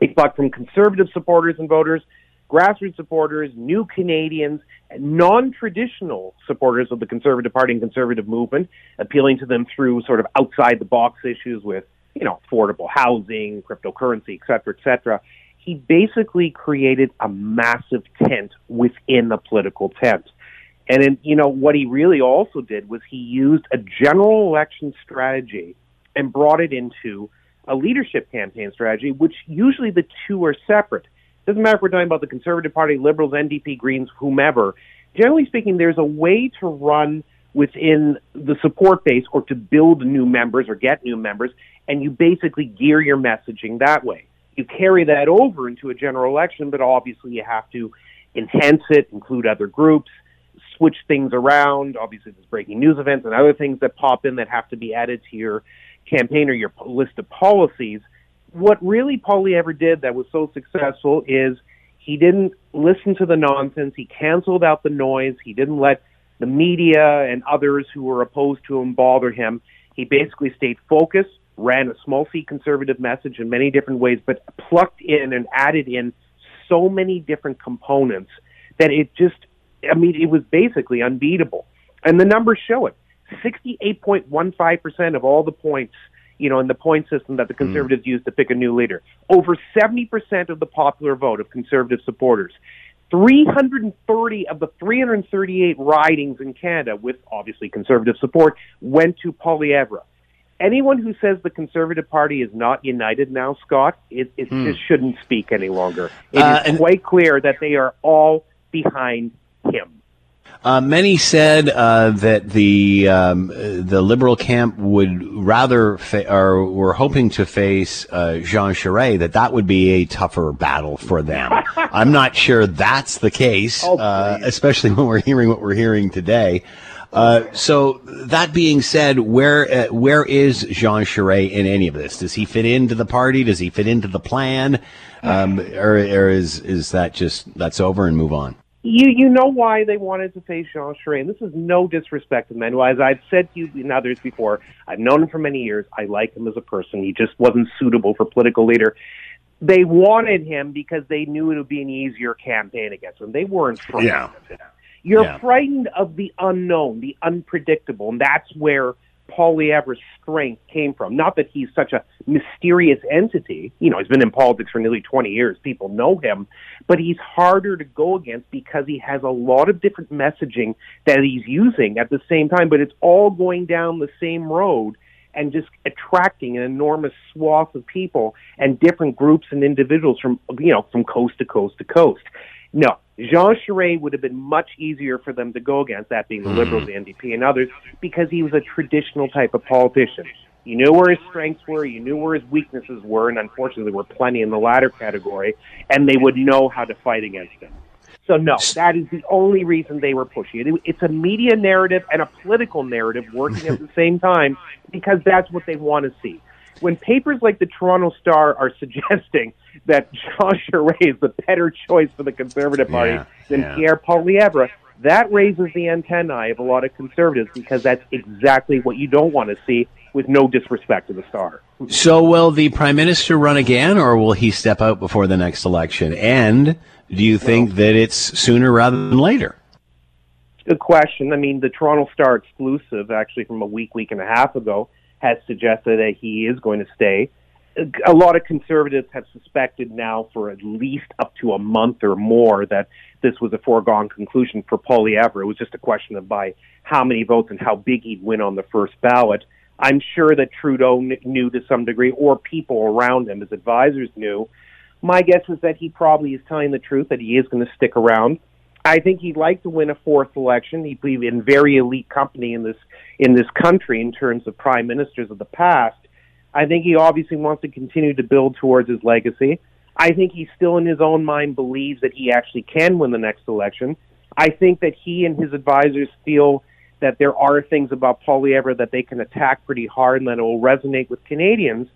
He plucked from conservative supporters and voters, grassroots supporters, new Canadians, non-traditional supporters of the Conservative Party and conservative movement, appealing to them through sort of outside the box issues with, you know, affordable housing, cryptocurrency, et cetera, et cetera he basically created a massive tent within the political tent. And in, you know what he really also did was he used a general election strategy and brought it into a leadership campaign strategy, which usually the two are separate. Doesn't matter if we're talking about the Conservative Party, Liberals, NDP, Greens, whomever. Generally speaking, there's a way to run within the support base or to build new members or get new members, and you basically gear your messaging that way you carry that over into a general election, but obviously you have to enhance it, include other groups, switch things around. Obviously, there's breaking news events and other things that pop in that have to be added to your campaign or your list of policies. What really Poilievre did that was so successful is he didn't listen to the nonsense. He canceled out the noise. He didn't let the media and others who were opposed to him bother him. He basically stayed focused ran a small c conservative message in many different ways, but plucked in and added in so many different components that it just, I mean, it was basically unbeatable. And the numbers show it. 68.15% of all the points, you know, in the point system that the hmm. conservatives mm. use to pick a new leader. Over 70% of the popular vote of conservative supporters. 330 of the 338 ridings in Canada with obviously conservative support went to Poilievre anyone who says the Conservative Party is not united now, Scott, it, it hmm. just shouldn't speak any longer. It uh, is quite clear that they are all behind him. Uh, many said uh, that the um, the liberal camp would rather fa- or were hoping to face uh, Jean Charest that that would be a tougher battle for them. I'm not sure that's the case, oh, uh, especially when we're hearing what we're hearing today. Uh, so that being said, where uh, where is Jean Charest in any of this? Does he fit into the party? Does he fit into the plan, um, or, or is is that just that's over and move on? You you know why they wanted to face Jean Charest. And this is no disrespect to Manuel. As I've said to you and others before, I've known him for many years. I like him as a person. He just wasn't suitable for political leader. They wanted him because they knew it would be an easier campaign against him. They weren't frightened Yeah. of him. You're Yeah. frightened of the unknown, the unpredictable, and that's where Poilievre's strength came from. Not that he's such a mysterious entity. You know, he's been in politics for nearly 20 years. People know him, but he's harder to go against because he has a lot of different messaging that he's using at the same time, but it's all going down the same road and just attracting an enormous swath of people and different groups and individuals from you know from coast to coast to coast. No, Jean Charest would have been much easier for them to go against, that being the hmm. Liberals, the NDP, and others, because he was a traditional type of politician. You knew where his strengths were, you knew where his weaknesses were, and unfortunately, there were plenty in the latter category, and they would know how to fight against him. So, no, that is the only reason they were pushing it. It's a media narrative and a political narrative working at the same time because that's what they want to see. When papers like the Toronto Star are suggesting that Jean Charest is the better choice for the Conservative Party Yeah, than yeah. Pierre Poilievre, that raises the antennae of a lot of conservatives because that's exactly what you don't want to see. With no disrespect to the Star. So, will the prime minister run again, or will he step out before the next election? And do you think that it's sooner rather than later? Good question. I mean, the Toronto Star exclusive, actually from a week, week and a half ago, has suggested that he is going to stay. A lot of conservatives have suspected now for at least up to a month or more that this was a foregone conclusion for Poilievre. It was just a question of by how many votes and how big he'd win on the first ballot. I'm sure that Trudeau knew to some degree, or people around him, his advisors knew. My guess is that he probably is telling the truth, that he is going to stick around. I think he'd like to win a fourth election. He'd be in very elite company in this in this country in terms of prime ministers of the past. I think he obviously wants to continue to build towards his legacy. I think he still, in his own mind, believes that he actually can win the next election. I think that he and his advisors feel that there are things about Poilievre that they can attack pretty hard and that it will resonate with Canadians.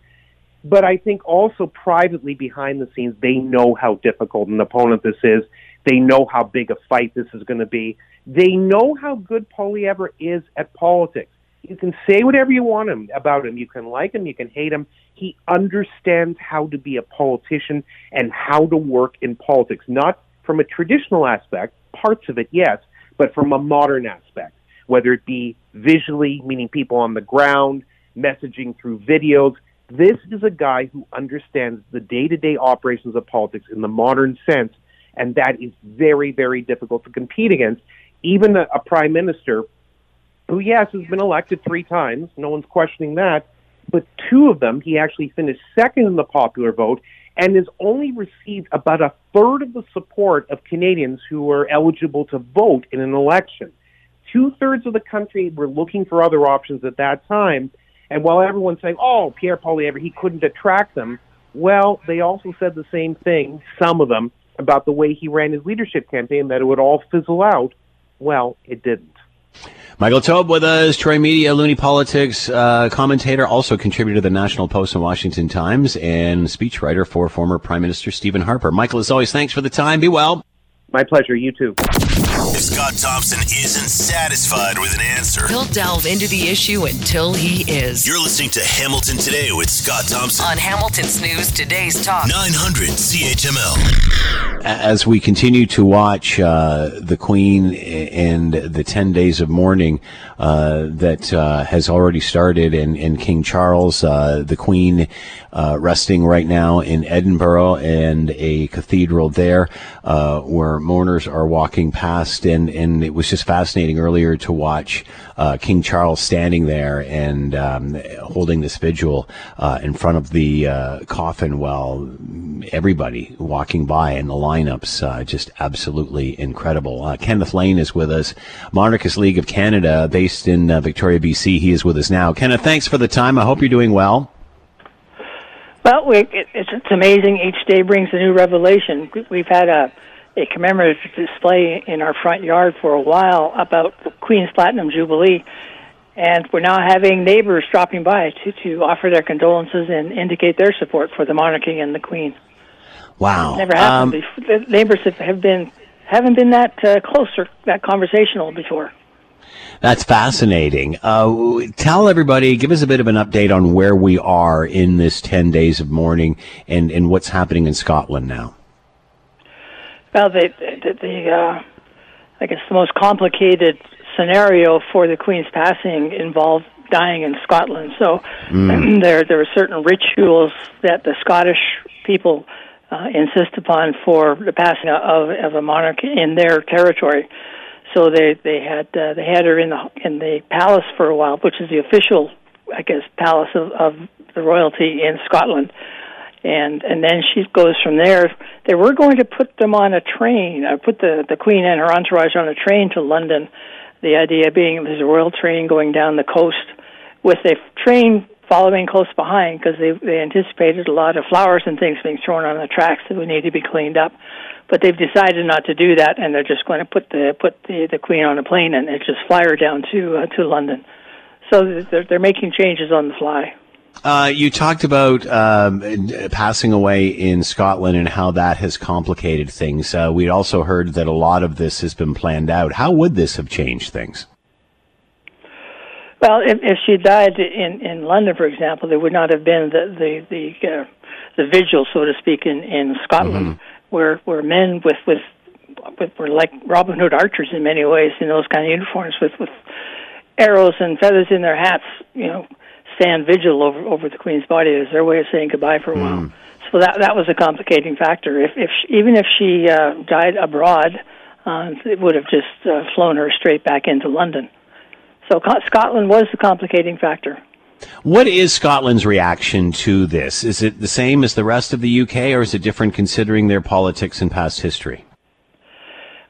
But I think also privately behind the scenes, they know how difficult an opponent this is. They know how big a fight this is going to be. They know how good Poilievre is at politics. You can say whatever you want him about him. You can like him, you can hate him. He understands how to be a politician and how to work in politics, not from a traditional aspect, parts of it, yes, but from a modern aspect, whether it be visually, meaning people on the ground, messaging through videos. This is a guy who understands the day to day operations of politics in the modern sense, and that is very, very difficult to compete against. Even a, a prime minister who, yes, has been elected three times, no one's questioning that, but two of them, he actually finished second in the popular vote and has only received about a third of the support of Canadians who are eligible to vote in an election. Two thirds of the country were looking for other options at that time. And while everyone's saying, oh, Pierre Poilievre, he couldn't attract them, well, they also said the same thing, some of them, about the way he ran his leadership campaign, that it would all fizzle out. Well, it didn't. Michael Taube with us, Troy Media, Loonie Politics uh, commentator, also contributor to the National Post and Washington Times, and speechwriter for former Prime Minister Stephen Harper. Michael, as always, thanks for the time. Be well. My pleasure. You too. If Scott Thompson isn't satisfied with an answer, He'll delve into the issue until he is. you're listening to Hamilton Today with Scott Thompson. On Hamilton's News Today's Talk. 900 CHML. As we continue to watch uh, the Queen and the 10 days of mourning uh, that uh, has already started, and, and King Charles, uh, the Queen uh, resting right now in Edinburgh and a cathedral there uh, where mourners are walking past. And, and it was just fascinating earlier to watch uh, King Charles standing there and um, holding this vigil uh, in front of the uh, coffin while everybody walking by and the lineups uh, just absolutely incredible. Uh, Kenneth Lane is with us, Monarchist League of Canada, based in uh, Victoria, BC. He is with us now. Kenneth, thanks for the time. I hope you're doing well. Well, it's, it's amazing. Each day brings a new revelation. We've had a, a commemorative display in our front yard for a while about the Queen's Platinum Jubilee, and we're now having neighbors dropping by to, to offer their condolences and indicate their support for the monarchy and the Queen. Wow. Never happened Um, before. The neighbors have, have been haven't been that uh, close or that conversational before. That's fascinating. Uh, tell everybody, give us a bit of an update on where we are in this 10 days of mourning and, and what's happening in Scotland now. Well, the, the, the uh, I guess the most complicated scenario for the Queen's passing involved dying in Scotland. So mm. there there are certain rituals that the Scottish people uh, insist upon for the passing of, of a monarch in their territory. So they they had uh, they had her in the in the palace for a while, which is the official, I guess, palace of, of the royalty in Scotland. And and then she goes from there. They were going to put them on a train, uh, put the the Queen and her entourage on a train to London. The idea being it was a royal train going down the coast with a train following close behind because they they anticipated a lot of flowers and things being thrown on the tracks that would need to be cleaned up but they've decided not to do that, and they're just going to put the put the, the Queen on a plane and, and just fly her down to uh, to London. So they're they're making changes on the fly. Uh, you talked about um, passing away in Scotland and how that has complicated things. Uh, we also heard that a lot of this has been planned out. How would this have changed things? Well, if, if she died in in London, for example, there would not have been the the the, uh, the vigil, so to speak, in in Scotland. Mm-hmm were were men with with with were like Robin Hood archers in many ways in those kind of uniforms with with arrows and feathers in their hats, you know, stand vigil over over the queen's body as their way of saying goodbye for a while. Mm. So that that was a complicating factor. If if she, even if she uh, died abroad, uh, it would have just uh, flown her straight back into London. So Scotland was the complicating factor. What is Scotland's reaction to this? Is it the same as the rest of the UK, or is it different considering their politics and past history?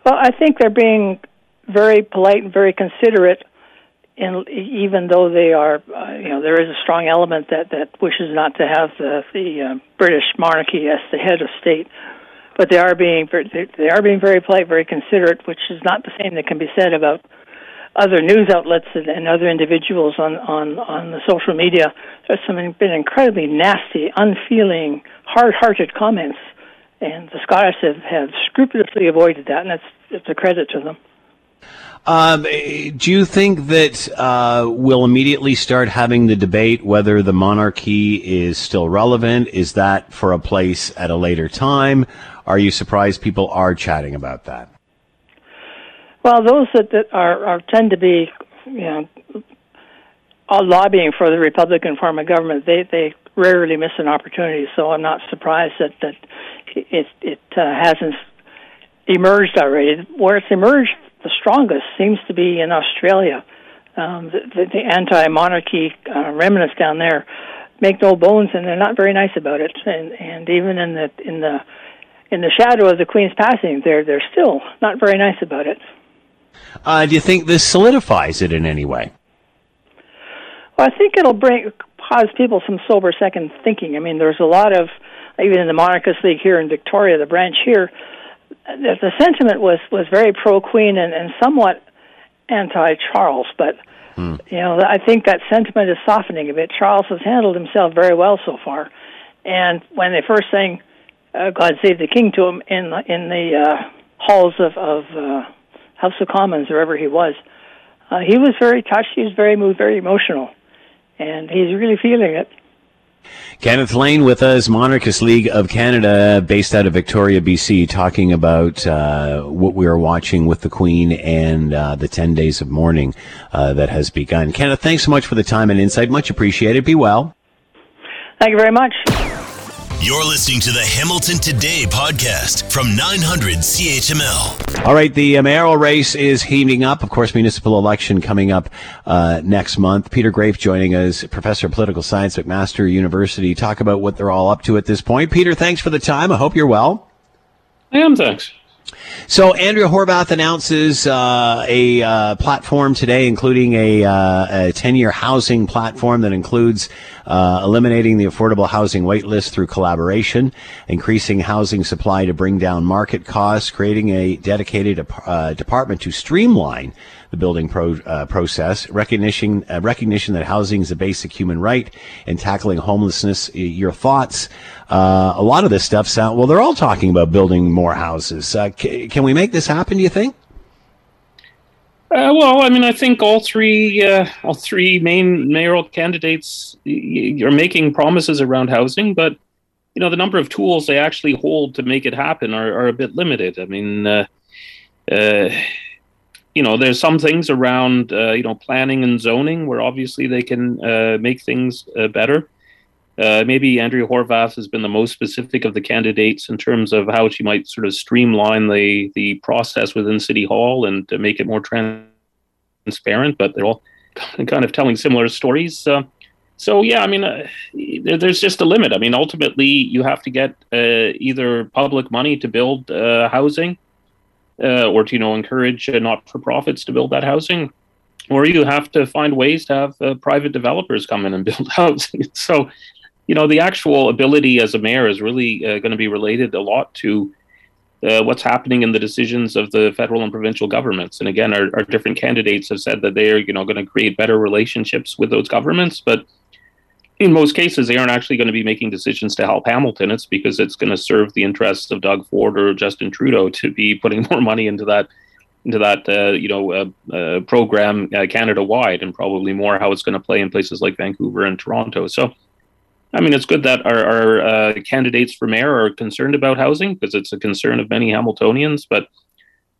Well, I think they're being very polite and very considerate, and even though they are, uh, you know, there is a strong element that that wishes not to have the the uh, British monarchy as the head of state. But they are being they are being very polite, very considerate, which is not the same that can be said about other news outlets and other individuals on on on the social media. There's some been incredibly nasty, unfeeling, hard-hearted comments, and the Scottish have, have scrupulously avoided that, and it's it's a credit to them. Um, do you think that uh, we'll immediately start having the debate whether the monarchy is still relevant? Is that for a place at a later time? Are you surprised people are chatting about that? Well, those that, that are, are tend to be, you know, all lobbying for the Republican form of government, they they rarely miss an opportunity. So I'm not surprised that that it it uh, hasn't emerged already. Where it's emerged the strongest seems to be in Australia. Um, the, the, the anti-monarchy uh, remnants down there make no bones, and they're not very nice about it. And and even in the in the in the shadow of the Queen's passing, they're they're still not very nice about it. Uh, do you think this solidifies it in any way? Well, I think it'll bring cause people some sober second thinking. I mean, there's a lot of even in the Monarchist League here in Victoria, the branch here, the, the sentiment was was very pro Queen and, and somewhat anti Charles, but. Hmm. You know, I think that sentiment is softening a bit. Charles has handled himself very well so far, and when they first sang uh, "God Save the King" to him in the, in the uh, halls of, of uh, House of Commons, or wherever he was, uh, he was very touched. He was very moved, very emotional, and he's really feeling it. Kenneth Lane with us, Monarchist League of Canada, based out of Victoria, BC, talking about uh, what we are watching with the Queen and uh, the 10 days of mourning uh, that has begun. Kenneth, thanks so much for the time and insight. Much appreciated. Be well. Thank you very much. You're listening to the Hamilton Today podcast from 900 CHML. All right, the mayoral race is heating up. Of course, municipal election coming up uh, next month. Peter Graefe joining us, professor of political science at McMaster University, talk about what they're all up to at this point. Peter, thanks for the time. I hope you're well. I am, thanks. So Andrea Horwath announces uh, a uh, platform today, including a, uh, a 10-year housing platform that includes uh, eliminating the affordable housing waitlist through collaboration, increasing housing supply to bring down market costs, creating a dedicated uh, department to streamline the building pro, uh, process, recognition uh, recognition that housing is a basic human right, and tackling homelessness. Your thoughts? Uh, a lot of this stuff sound well. They're all talking about building more houses. Uh, c- can we make this happen? Do you think? Uh, well, I mean, I think all three, uh, all three main mayoral candidates are making promises around housing, but you know, the number of tools they actually hold to make it happen are, are a bit limited. I mean, uh, uh you know, there's some things around, uh, you know, planning and zoning where obviously they can uh, make things better. maybe Andrea Horwath has been the most specific of the candidates in terms of how she might sort of streamline the the process within City Hall and to make it more transparent. But they're all kind of telling similar stories. Uh, so yeah, I mean, uh, there's just a limit. I mean, ultimately, you have to get uh, either public money to build uh, housing, uh, or to you know encourage uh, not-for-profits to build that housing, or you have to find ways to have uh, private developers come in and build housing. so, you know, the actual ability as a mayor is really going to be related a lot to what's happening in the decisions of the federal and provincial governments. And again, our, our different candidates have said that they're you know going to create better relationships with those governments, but in most cases, they aren't actually going to be making decisions to help Hamilton. It's because it's going to serve the interests of Doug Ford or Justin Trudeau to be putting more money into that into that uh, you know uh, uh, program uh, Canada wide, and probably more how it's going to play in places like Vancouver and Toronto. So, I mean, it's good that our, our uh, candidates for mayor are concerned about housing because it's a concern of many Hamiltonians, but.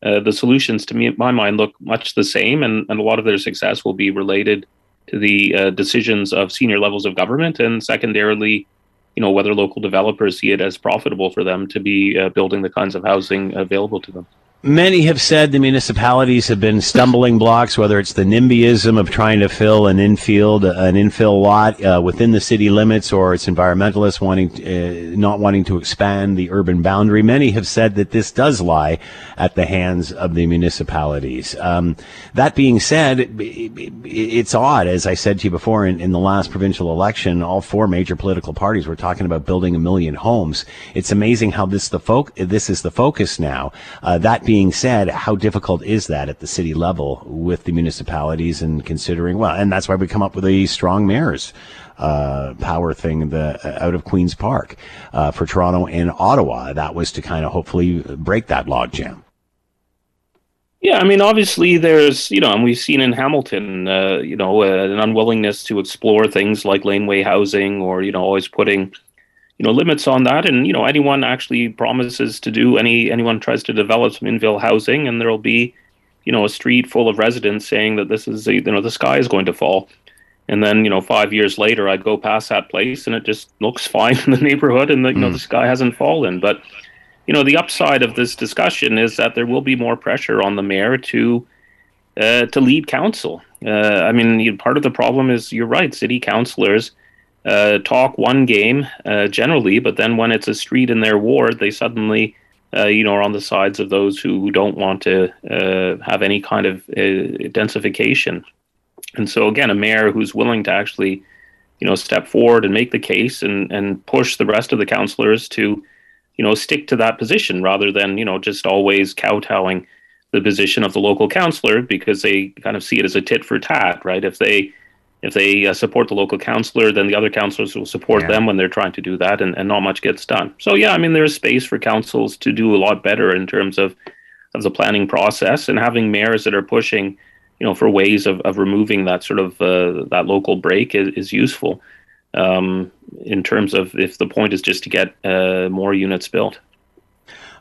Uh, the solutions, to me, in my mind, look much the same, and, and a lot of their success will be related to the uh, decisions of senior levels of government, and secondarily, you know, whether local developers see it as profitable for them to be uh, building the kinds of housing available to them. Many have said the municipalities have been stumbling blocks, whether it's the NIMBYism of trying to fill an infield, an infill lot uh, within the city limits, or it's environmentalists wanting, uh, not wanting to expand the urban boundary. Many have said that this does lie at the hands of the municipalities. Um, that being said, it, it, it's odd, as I said to you before, in, in the last provincial election, all four major political parties were talking about building a million homes. It's amazing how this the fo- this is the focus now. Uh, that being said, how difficult is that at the city level with the municipalities and considering, well, and that's why we come up with a strong mayors uh, power thing the, out of Queen's Park uh, for Toronto and Ottawa. That was to kind of hopefully break that logjam. Yeah, I mean, obviously, there's, you know, and we've seen in Hamilton, uh, you know, uh, an unwillingness to explore things like laneway housing or, you know, always putting you know limits on that. And you know anyone actually promises to do any anyone tries to develop some infill housing and there'll be you know a street full of residents saying that this is a, you know the sky is going to fall. And then you know five years later i go past that place and it just looks fine in the neighborhood and the, you know the hmm. sky hasn't fallen. But you know the upside of this discussion is that there will be more pressure on the mayor to uh, to lead council. Uh, i mean part of the problem is you're right city councilors uh, talk one game uh, generally, but then when it's a street in their ward, they suddenly, uh, you know, are on the sides of those who, don't want to uh, have any kind of uh, densification. And so, again, a mayor who's willing to actually, you know, step forward and make the case and, and push the rest of the councillors to, you know, stick to that position rather than, you know, just always kowtowing the position of the local councillor because they kind of see it as a tit for tat, right? If they if they uh, support the local councillor, then the other councillors will support yeah. them when they're trying to do that, and, and not much gets done. So yeah, I mean there's space for councils to do a lot better in terms of of the planning process and having mayors that are pushing, you know, for ways of, of removing that sort of uh, that local break is, is useful. Um, in terms of if the point is just to get uh, more units built.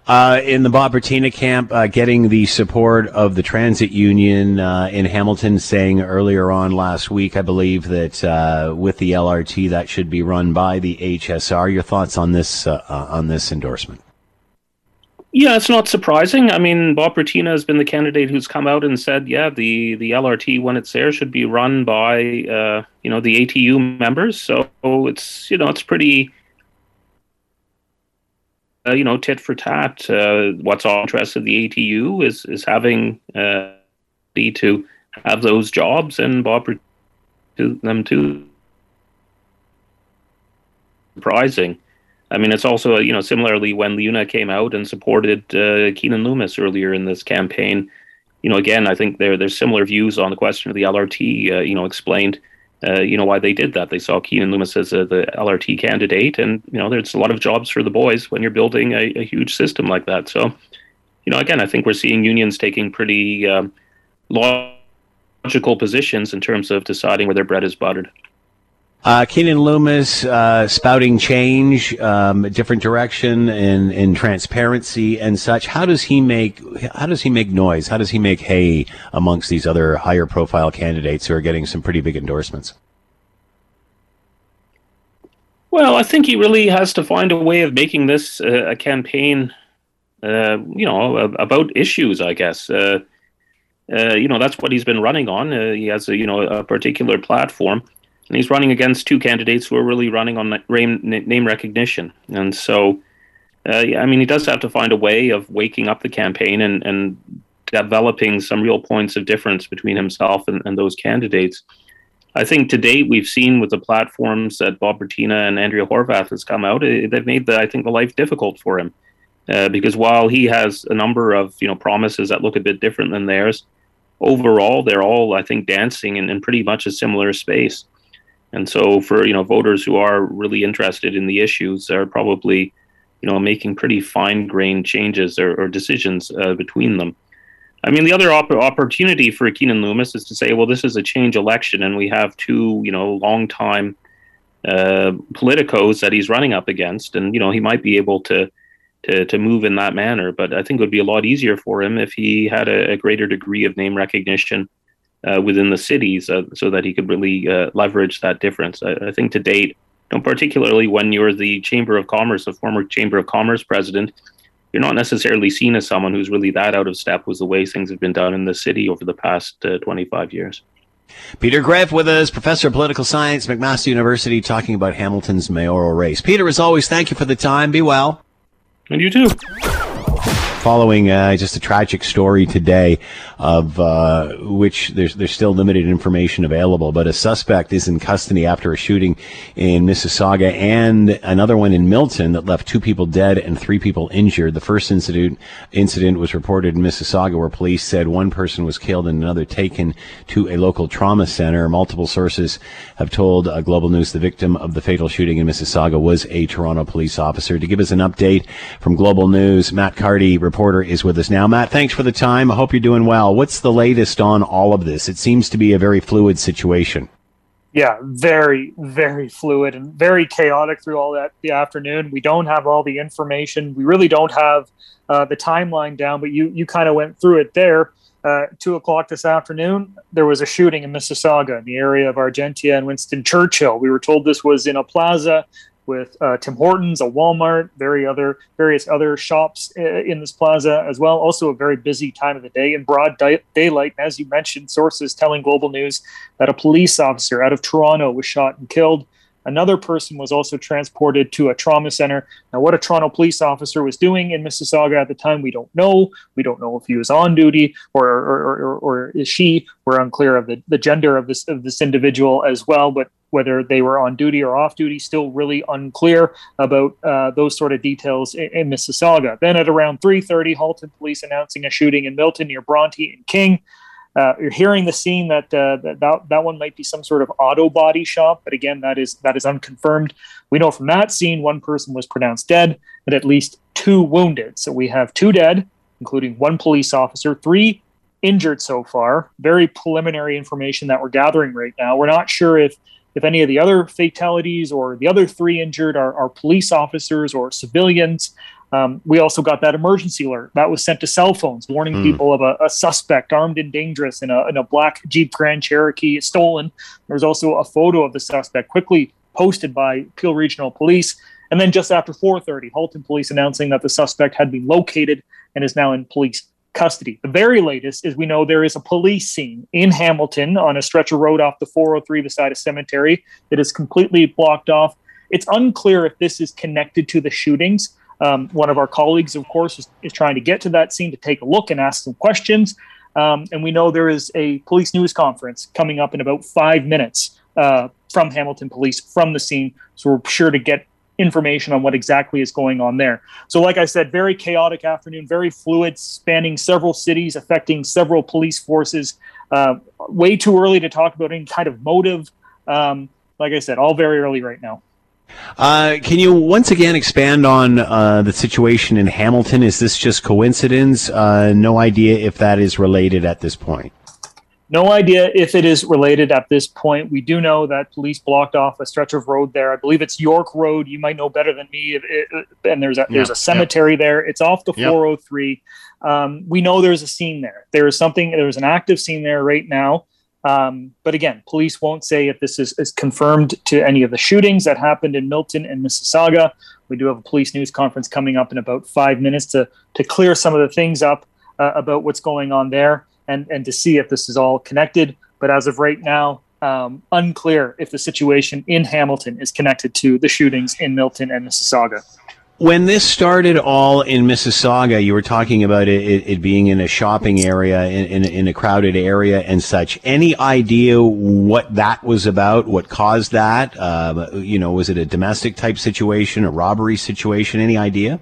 Uh, in the Bob Bratina camp, uh, getting the support of the transit union uh, in Hamilton, saying earlier on last week, I believe that uh, with the LRT that should be run by the HSR. Your thoughts on this uh, uh, on this endorsement? Yeah, it's not surprising. I mean, Bob Bratina has been the candidate who's come out and said, yeah, the, the LRT when it's there should be run by you know the ATU members. So it's you know it's pretty uh, you know, tit for tat. Uh, what's all interest of the ATU is is having uh, to have those jobs and Bob to them too. Surprising. I mean, it's also you know similarly when LiUNA came out and supported uh, Keanin Loomis earlier in this campaign. you know, again, I think there there's similar views on the question of the LRT. Uh, you know, explained. Uh, you know why they did that. They saw Keanin Loomis as uh, the LRT candidate, and you know there's a lot of jobs for the boys when you're building a, a huge system like that. So, you know, again, I think we're seeing unions taking pretty um, logical positions in terms of deciding where their bread is buttered. Uh, Keanin Loomis uh, spouting change, um, different direction in transparency and such. How does he make how does he make noise? How does he make hay amongst these other higher profile candidates who are getting some pretty big endorsements? Well, I think he really has to find a way of making this uh, a campaign, uh, you know, about issues. I guess. Uh, uh, you know that's what he's been running on. he has a you know a particular platform and he's running against two candidates who are really running on name recognition. And so, uh, yeah, I mean, he does have to find a way of waking up the campaign and, and developing some real points of difference between himself and, and those candidates. I think to date we've seen with the platforms that Bob Bratina and Andrea Horwath has come out, it, they've made the I think the life difficult for him uh, because while he has a number of you know promises that look a bit different than theirs, overall they're all I think dancing in, in pretty much a similar space. And so, for you know voters who are really interested in the issues, are probably you know making pretty fine-grained changes or, or decisions uh, between them. I mean, the other op- opportunity for Keanin Loomis is to say, well, this is a change election, and we have two you know long-time uh, politicos that he's running up against, and you know he might be able to. To, to move in that manner, but I think it would be a lot easier for him if he had a, a greater degree of name recognition uh, within the cities uh, so that he could really uh, leverage that difference. I, I, think to date, know, particularly when you're the Chamber of Commerce, a former Chamber of Commerce president, you're not necessarily seen as someone who's really that out of step with the way things have been done in the city over the past uh, 25 years. Peter Graefe with us, professor of political science, McMaster University, talking about Hamilton's mayoral race. Peter, as always, thank you for the time. Be well. And you too following uh, just a tragic story today of uh, which there's there's still limited information available, but a suspect is in custody after a shooting in Mississauga and another one in Milton that left two people dead and three people injured. The first incident incident was reported in Mississauga, where police said one person was killed and another taken to a local trauma center. Multiple sources have told uh, Global News the victim of the fatal shooting in Mississauga was a Toronto police officer. To give us an update from Global News, Matt Carty reporter, is with us now. Matt, thanks for the time. I hope you're doing well. What's the latest on all of this? It seems to be a very fluid situation. Yeah, very, very fluid and very chaotic through all that the afternoon. We don't have all the information. We really don't have uh, the timeline down, but you you kind of went through it there. Uh, two o'clock this afternoon, there was a shooting in Mississauga in the area of Argentia and Winston Churchill. We were told this was in a plaza with uh, Tim Hortons, a Walmart, very other various other shops uh, in this plaza as well. Also, a very busy time of the day in broad di- daylight. And as you mentioned, sources telling Global News that a police officer out of Toronto was shot and killed. Another person was also transported to a trauma center. Now, what a Toronto police officer was doing in Mississauga at the time, we don't know. We don't know if he was on duty or or, or, or is she. We're unclear of the, the gender of this of this individual as well. But whether they were on duty or off duty, still really unclear about uh, those sort of details in, in, Mississauga. Then at around 3:30, Halton police announcing a shooting in Milton near Bronte and King. Uh, you're hearing the scene that, uh, that, that that one might be some sort of auto body shop, but again, that is that is unconfirmed. We know from that scene one person was pronounced dead, and at least two wounded. So we have two dead, including one police officer, three injured so far. Very preliminary information that we're gathering right now. We're not sure if if any of the other fatalities or the other three injured are, are police officers or civilians. Um, we also got that emergency alert that was sent to cell phones, warning mm. people of a, a, suspect armed and dangerous in a, in a black Jeep Grand Cherokee stolen. There's also a photo of the suspect quickly posted by Peel Regional Police. And then just after 4:30, Halton Police announcing that the suspect had been located and is now in police custody. The very latest is we know there is a police scene in Hamilton on a stretch of road off the 403 beside a cemetery that is completely blocked off. It's unclear if this is connected to the shootings. Um, one of our colleagues, of course, is, is, trying to get to that scene to take a look and ask some questions. Um, and we know there is a police news conference coming up in about five minutes uh, from Hamilton Police from the scene. So we're sure to get information on what exactly is going on there. So, like I said, very chaotic afternoon, very fluid, spanning several cities, affecting several police forces. Uh, way too early to talk about any kind of motive. Um, like I said, all very early right now. Uh, can you once again expand on uh, the situation in Hamilton? Is this just coincidence? Uh, no idea if that is related at this point. No idea if it is related at this point. We do know that police blocked off a stretch of road there. I believe it's York Road. You might know better than me. It, it, and there's a there's a cemetery yep. there. It's off the yep. 403. Um, we know there's a scene there. There is something. There's an active scene there right now. Um, but again, police won't say if this is, is confirmed to any of the shootings that happened in Milton and Mississauga. We do have a police news conference coming up in about five minutes to to clear some of the things up uh, about what's going on there and and to see if this is all connected. But as of right now, um, unclear if the situation in Hamilton is connected to the shootings in Milton and Mississauga. When this started all in Mississauga, you were talking about it, it, it being in a shopping area, in, in, in, a crowded area and such. Any idea what that was about? What caused that? Uh, you know, was it a domestic type situation, a robbery situation? Any idea?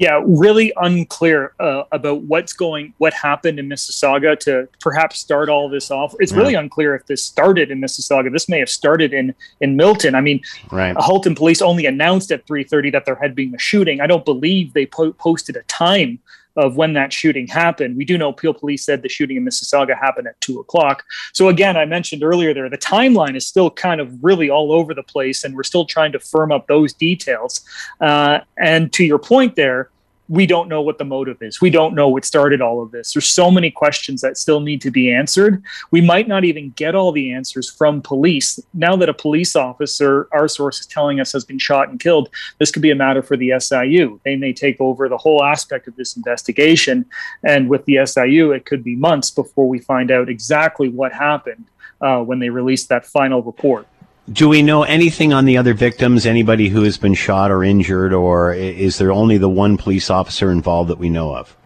Yeah, really unclear uh, about what's going, what happened in Mississauga to perhaps start all this off. It's yeah. really unclear if this started in Mississauga. This may have started in in Milton. I mean, right. Halton police only announced at 3:30 that there had been a shooting. I don't believe they po- posted a time of when that shooting happened. We do know Peel Police said the shooting in Mississauga happened at two o'clock. So again, I mentioned earlier there, the timeline is still kind of really all over the place, and we're still trying to firm up those details. Uh, and to your point there, we don't know what the motive is. We don't know what started all of this. There's so many questions that still need to be answered. We might not even get all the answers from police. Now that a police officer, our source is telling us, has been shot and killed, this could be a matter for the SIU. They may take over the whole aspect of this investigation. And with the SIU, it could be months before we find out exactly what happened uh, when they release that final report. Do we know anything on the other victims? Anybody who has been shot or injured, or is there only the one police officer involved that we know of?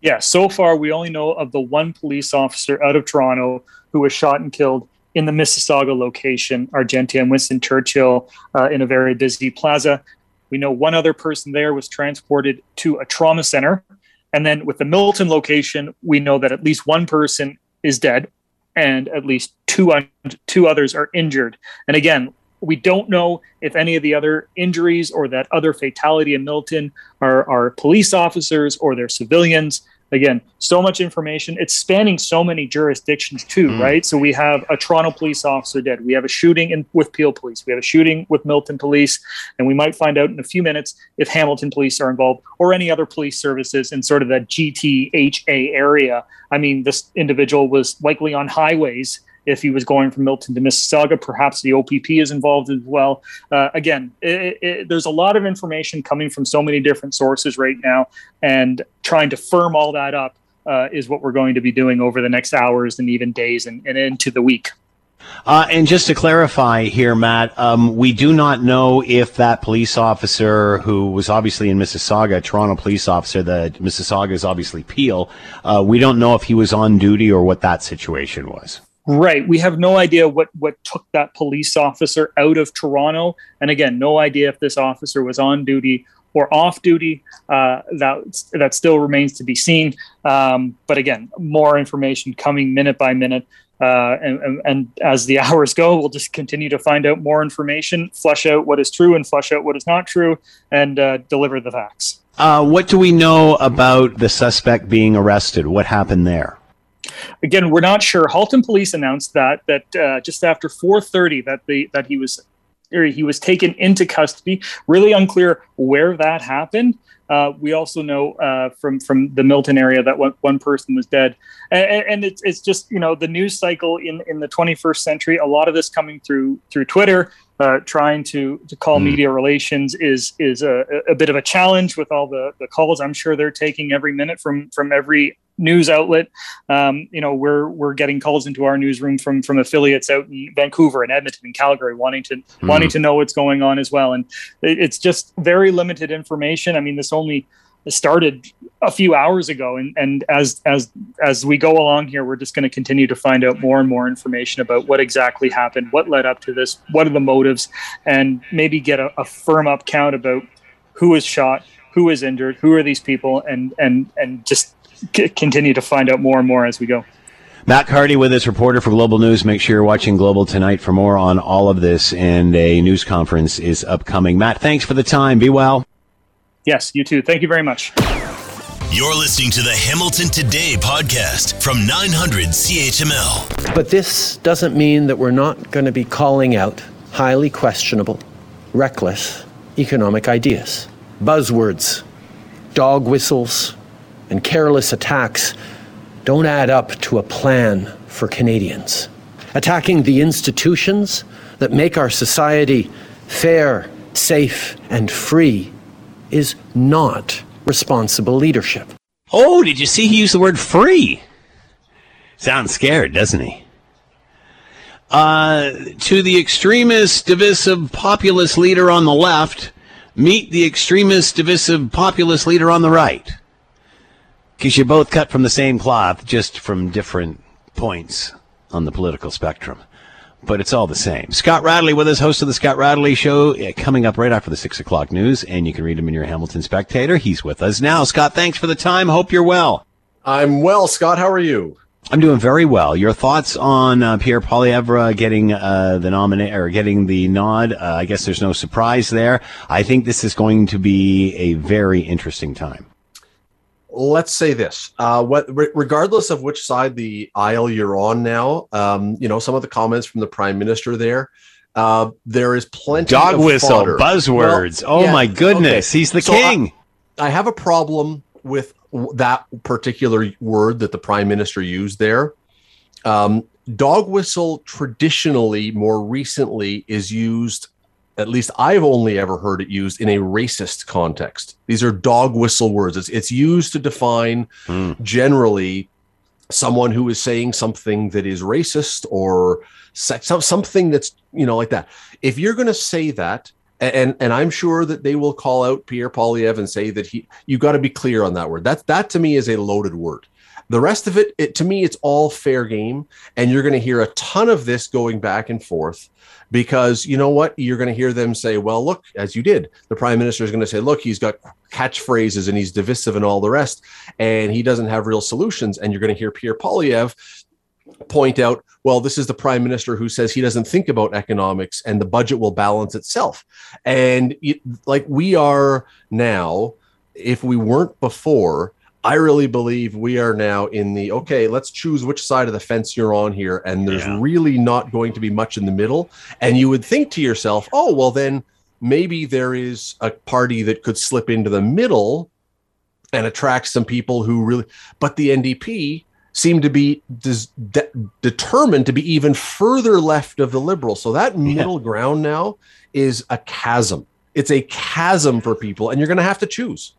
Yeah, so far we only know of the one police officer out of Toronto who was shot and killed in the Mississauga location, Argentia and Winston Churchill, uh, in a very busy plaza. We know one other person there was transported to a trauma center. And then with the Milton location, we know that at least one person is dead and at least two un- two others are injured. And again, we don't know if any of the other injuries or that other fatality in Milton are, are police officers or they're civilians again, so much information. It's spanning so many jurisdictions too, mm. right? So we have a Toronto police officer dead. We have a shooting in, with Peel Police. We have a shooting with Milton Police, and we might find out in a few minutes if Hamilton Police are involved or any other police services in sort of that GTHA area. I mean, this individual was likely on highways if he was going from Milton to Mississauga. Perhaps the OPP is involved as well. Uh, again, it, it, there's a lot of information coming from so many different sources right now, and trying to firm all that up uh, is what we're going to be doing over the next hours and even days and, and into the week. Uh, and just to clarify here, Matt, um, we do not know if that police officer who was obviously in Mississauga, Toronto police officer, the Mississauga is obviously Peel. Uh, we don't know if he was on duty or what that situation was. Right. We have no idea what what took that police officer out of Toronto, and again, no idea if this officer was on duty or off duty. Uh, that that still remains to be seen. Um, but again, more information coming minute by minute. Uh, and, and, and, as the hours go, we'll just continue to find out more information, flush out what is true and flush out what is not true, and uh, deliver the facts. Uh, what do we know about the suspect being arrested? What happened there? Again, we're not sure. Halton police announced that that uh, just after 4:30 that the that he was he was taken into custody. Really unclear where that happened. Uh, we also know uh, from from the Milton area that one, one person was dead, and, and, it's it's just you know the news cycle in in the 21st century. A lot of this coming through through Twitter, uh, trying to to call mm. media relations is is a, a bit of a challenge with all the the calls. I'm sure they're taking every minute from from every news outlet. Um, you know, we're we're getting calls into our newsroom from from affiliates out in Vancouver and Edmonton and Calgary, wanting to mm. wanting to know what's going on as well. And it, it's just very limited information. I mean, this only started a few hours ago and and as as as we go along here we're just going to continue to find out more and more information about what exactly happened what led up to this what are the motives and maybe get a, a firm up count about who was shot who was injured who are these people and and and just c- continue to find out more and more as we go Matt Carty with us, reporter for Global News. Make sure you're watching Global tonight for more on all of this, and a news conference is upcoming. Matt, thanks for the time. Be well. yes you too thank you very much You're listening to the Hamilton Today podcast from 900 CHML. But this doesn't mean that we're not going to be calling out highly questionable, reckless economic ideas. Buzzwords, dog whistles, and careless attacks don't add up to a plan for Canadians. Attacking the institutions that make our society fair, safe, and free is not responsible leadership. Oh, did you see he used the word free? Sounds scared, doesn't he? Uh, to the extremist, divisive, populist leader on the left, meet the extremist, divisive, populist leader on the right. Because you're both cut from the same cloth, just from different points on the political spectrum. But it's all the same. Scott Radley with us, host of the Scott Radley Show, uh, coming up right after the 6 o'clock news, and you can read him in your Hamilton Spectator. He's with us now. Scott, thanks for the time. Hope you're well. I'm well, Scott. How are you? I'm doing very well. Your thoughts on uh, Pierre Poilievre getting uh, the nominate or getting the nod? Uh, I guess there's no surprise there. I think this is going to be a very interesting time. Let's say this: uh, what, re- regardless of which side the aisle you're on now, um, you know some of the comments from the prime minister there. Uh, there is plenty of Dog whistle, fodder. buzzwords. Oh my goodness, he's the So king. I, I have a problem with that particular word that the prime minister used there. Um, dog whistle traditionally, more recently, is used. At least I've only ever heard it used in a racist context. These are dog whistle words. It's it's used to define hmm. generally someone who is saying something that is racist or sex, something that's you know like that. If you're going to say that, and and I'm sure that they will call out Pierre Poilievre and say that he you got to be clear on that word. That that to me is a loaded word. The rest of it, it to me, it's all fair game, and you're going to hear a ton of this going back and forth because you know what? You're going to hear them say well look as you did. The prime minister is going to say look he's got catchphrases and he's divisive and all the rest and he doesn't have real solutions. And you're going to hear Pierre Poilievre point out well this is the prime minister who says he doesn't think about economics and the budget will balance itself. And it, like we are now if we weren't before I really believe we are now in the okay, let's choose which side of the fence you're on here. And there's really not going to be much in the middle. And you would think to yourself, oh, well, then maybe there is a party that could slip into the middle and attract some people who really, but the NDP seem to be des- de- determined to be even further left of the liberals. So that middle ground now is a chasm. It's a chasm for people, and you're going to have to choose.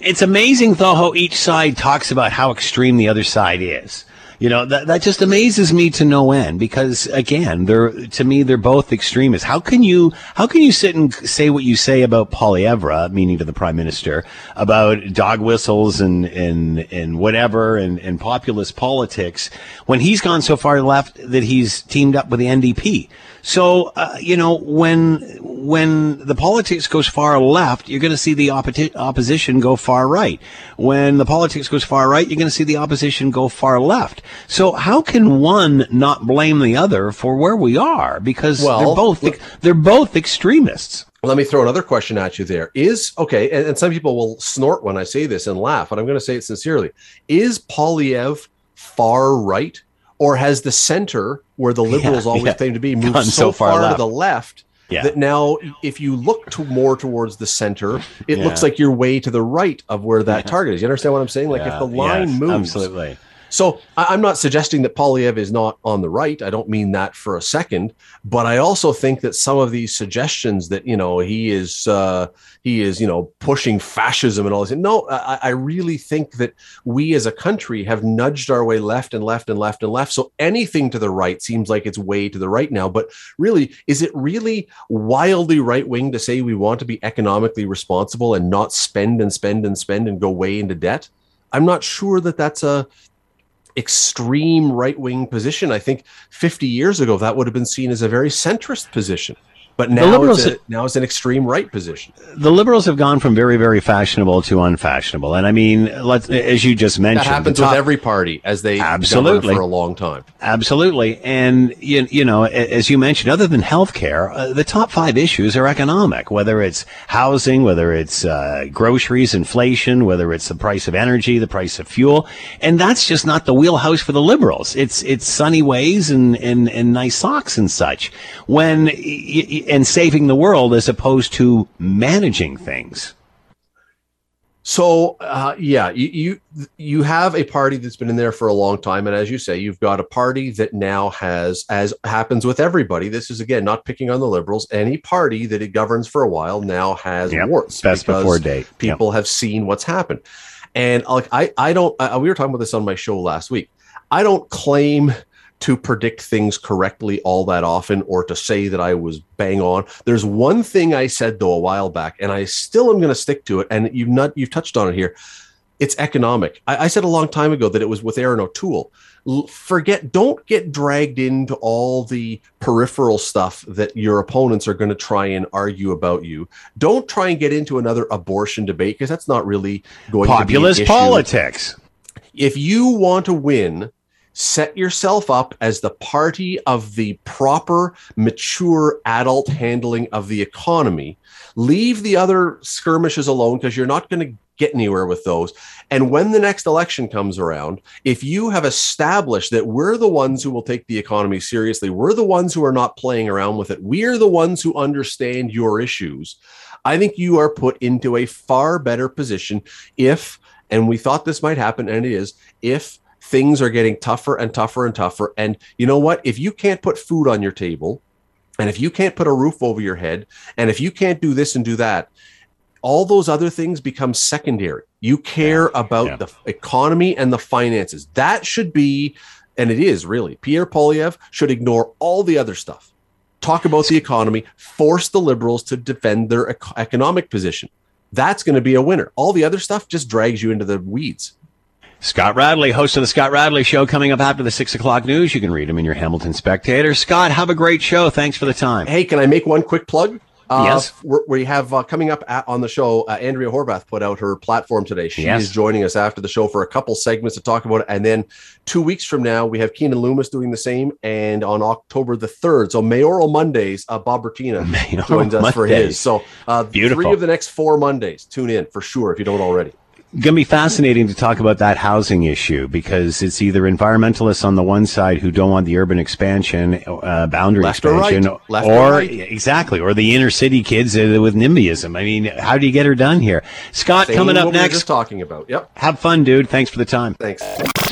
It's amazing, though, how each side talks about how extreme the other side is. You know, that, that just amazes me to no end because again, they're, to me, they're both extremists. How can you, how can you sit and say what you say about Poilievre, meaning to the prime minister, about dog whistles and, and, and whatever and, and populist politics when he's gone so far left that he's teamed up with the NDP? So, uh, you know, when, when the politics goes far left, you're going to see the oppo- opposition go far right. When the politics goes far right, you're going to see the opposition go far left. So how can one not blame the other for where we are? Because Well, they're both, they're both extremists. Let me throw another question at you there. Is okay, and, and some people will snort when I say this and laugh, but I'm going to say it sincerely. Is Poilievre far right, or has the center, where the liberals Yeah, always yeah. claim to be, moved so, so far far, to the left Yeah. that now, if you look to more towards the center, it Yeah. looks like you're way to the right of where that target is. You understand what I'm saying? Like Yeah, if the line yes, moves, absolutely. So I'm not suggesting that Poilievre is not on the right. I don't mean that for a second, but I also think that some of these suggestions that you know he is uh, he is you know pushing fascism and all this. No, I, I really think that we as a country have nudged our way left and left and left and left. So anything to the right seems like it's way to the right now. But really, is it really wildly right wing to say we want to be economically responsible and not spend and spend and spend and go way into debt? I'm not sure that that's a extreme right wing position. I think 50 years ago that would have been seen as a very centrist position. But now, the liberals- it's a, now it's an extreme right position. The liberals have gone from very, very fashionable to unfashionable, and I mean, let's as you just mentioned, That happens the top- with every party as they govern Absolutely. for a long time. Absolutely. And, you, you know, as you mentioned, other than healthcare, uh, the top five issues are economic, whether it's housing, whether it's uh, groceries, inflation, whether it's the price of energy, the price of fuel. And that's just not the wheelhouse for the liberals. It's, it's sunny ways and, and, and nice socks and such when, y- y- and saving the world as opposed to managing things. So uh, yeah, you, you you have a party that's been in there for a long time, and as you say, you've got a party that now has, as happens with everybody. This is again not picking on the liberals. Any party that it governs for a while now has Yep. warts. Best because before date. Yep. People have seen what's happened, and like I I don't. I, we were talking about this on my show last week. I don't claim to predict things correctly all that often or to say that I was bang on. There's one thing I said though a while back, and I still am going to stick to it. And you've not you've touched on it here. It's economic. I, I said a long time ago that it was with Erin O'Toole. L- Forget, don't get dragged into all the peripheral stuff that your opponents are going to try and argue about you. Don't try and get into another abortion debate because that's not really going Populist to be issue politics. if you want to win, set yourself up as the party of the proper, mature adult handling of the economy. Leave the other skirmishes alone because you're not going to get anywhere with those. And when the next election comes around, if you have established that we're the ones who will take the economy seriously, we're the ones who are not playing around with it, we're the ones who understand your issues, I think you are put into a far better position if, and we thought this might happen, and it is, if things are getting tougher and tougher and tougher. And you know what? If you can't put food on your table, and if you can't put a roof over your head, and if you can't do this and do that, all those other things become secondary. You care about the economy and the finances. That should be, and it is really, Pierre Poilievre should ignore all the other stuff. Talk about the economy, force the liberals to defend their economic position. That's going to be a winner. All the other stuff just drags you into the weeds. Scott Radley, host of the Scott Radley Show, coming up after the six o'clock news. You can read him in your Hamilton Spectator. Scott, have a great show. Thanks for the time. Hey, can I make one quick plug? Uh, Yes. we're- have uh, coming up at, on the show. Uh, Andrea Horwath put out her platform today. She Yes. is joining us after the show for a couple segments to talk about it, and then two weeks from now we have Keanin Loomis doing the same. And on October the third, so Mayoral Mondays, uh, Bob Bratina joins us for his. So uh, Beautiful. three of the next four Mondays. Tune in for sure if you don't already. Going to be fascinating to talk about that housing issue because it's either environmentalists on the one side who don't want the urban expansion, uh, boundary Left or right. expansion, or right. exactly, or the inner city kids uh, with NIMBYism. I mean, how do you get her done here? Scott, Same coming up we were next. just talking about. Yep. Have fun, dude. Thanks for the time. Thanks.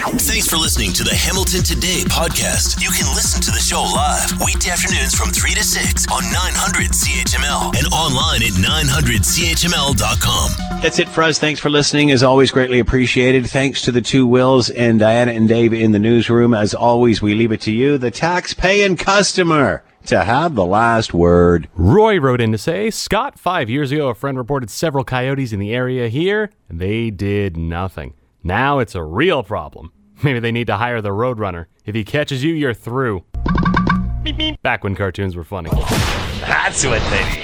Thanks for listening to the Hamilton Today podcast. You can listen to the show live weekday afternoons from 3 to 6 on 900 CHML and online at 900CHML.com. That's it for us. Thanks for listening. As always, greatly appreciated. Thanks to the two Wills and Diana and Dave in the newsroom. As always, we leave it to you, the tax-paying customer, to have the last word. Roy wrote in to say, Scott, five years ago, a friend reported several coyotes in the area here, and they did nothing. Now it's a real problem. Maybe they need to hire the Roadrunner. If he catches you, you're through. Beep, beep. Back when cartoons were funny. That's what they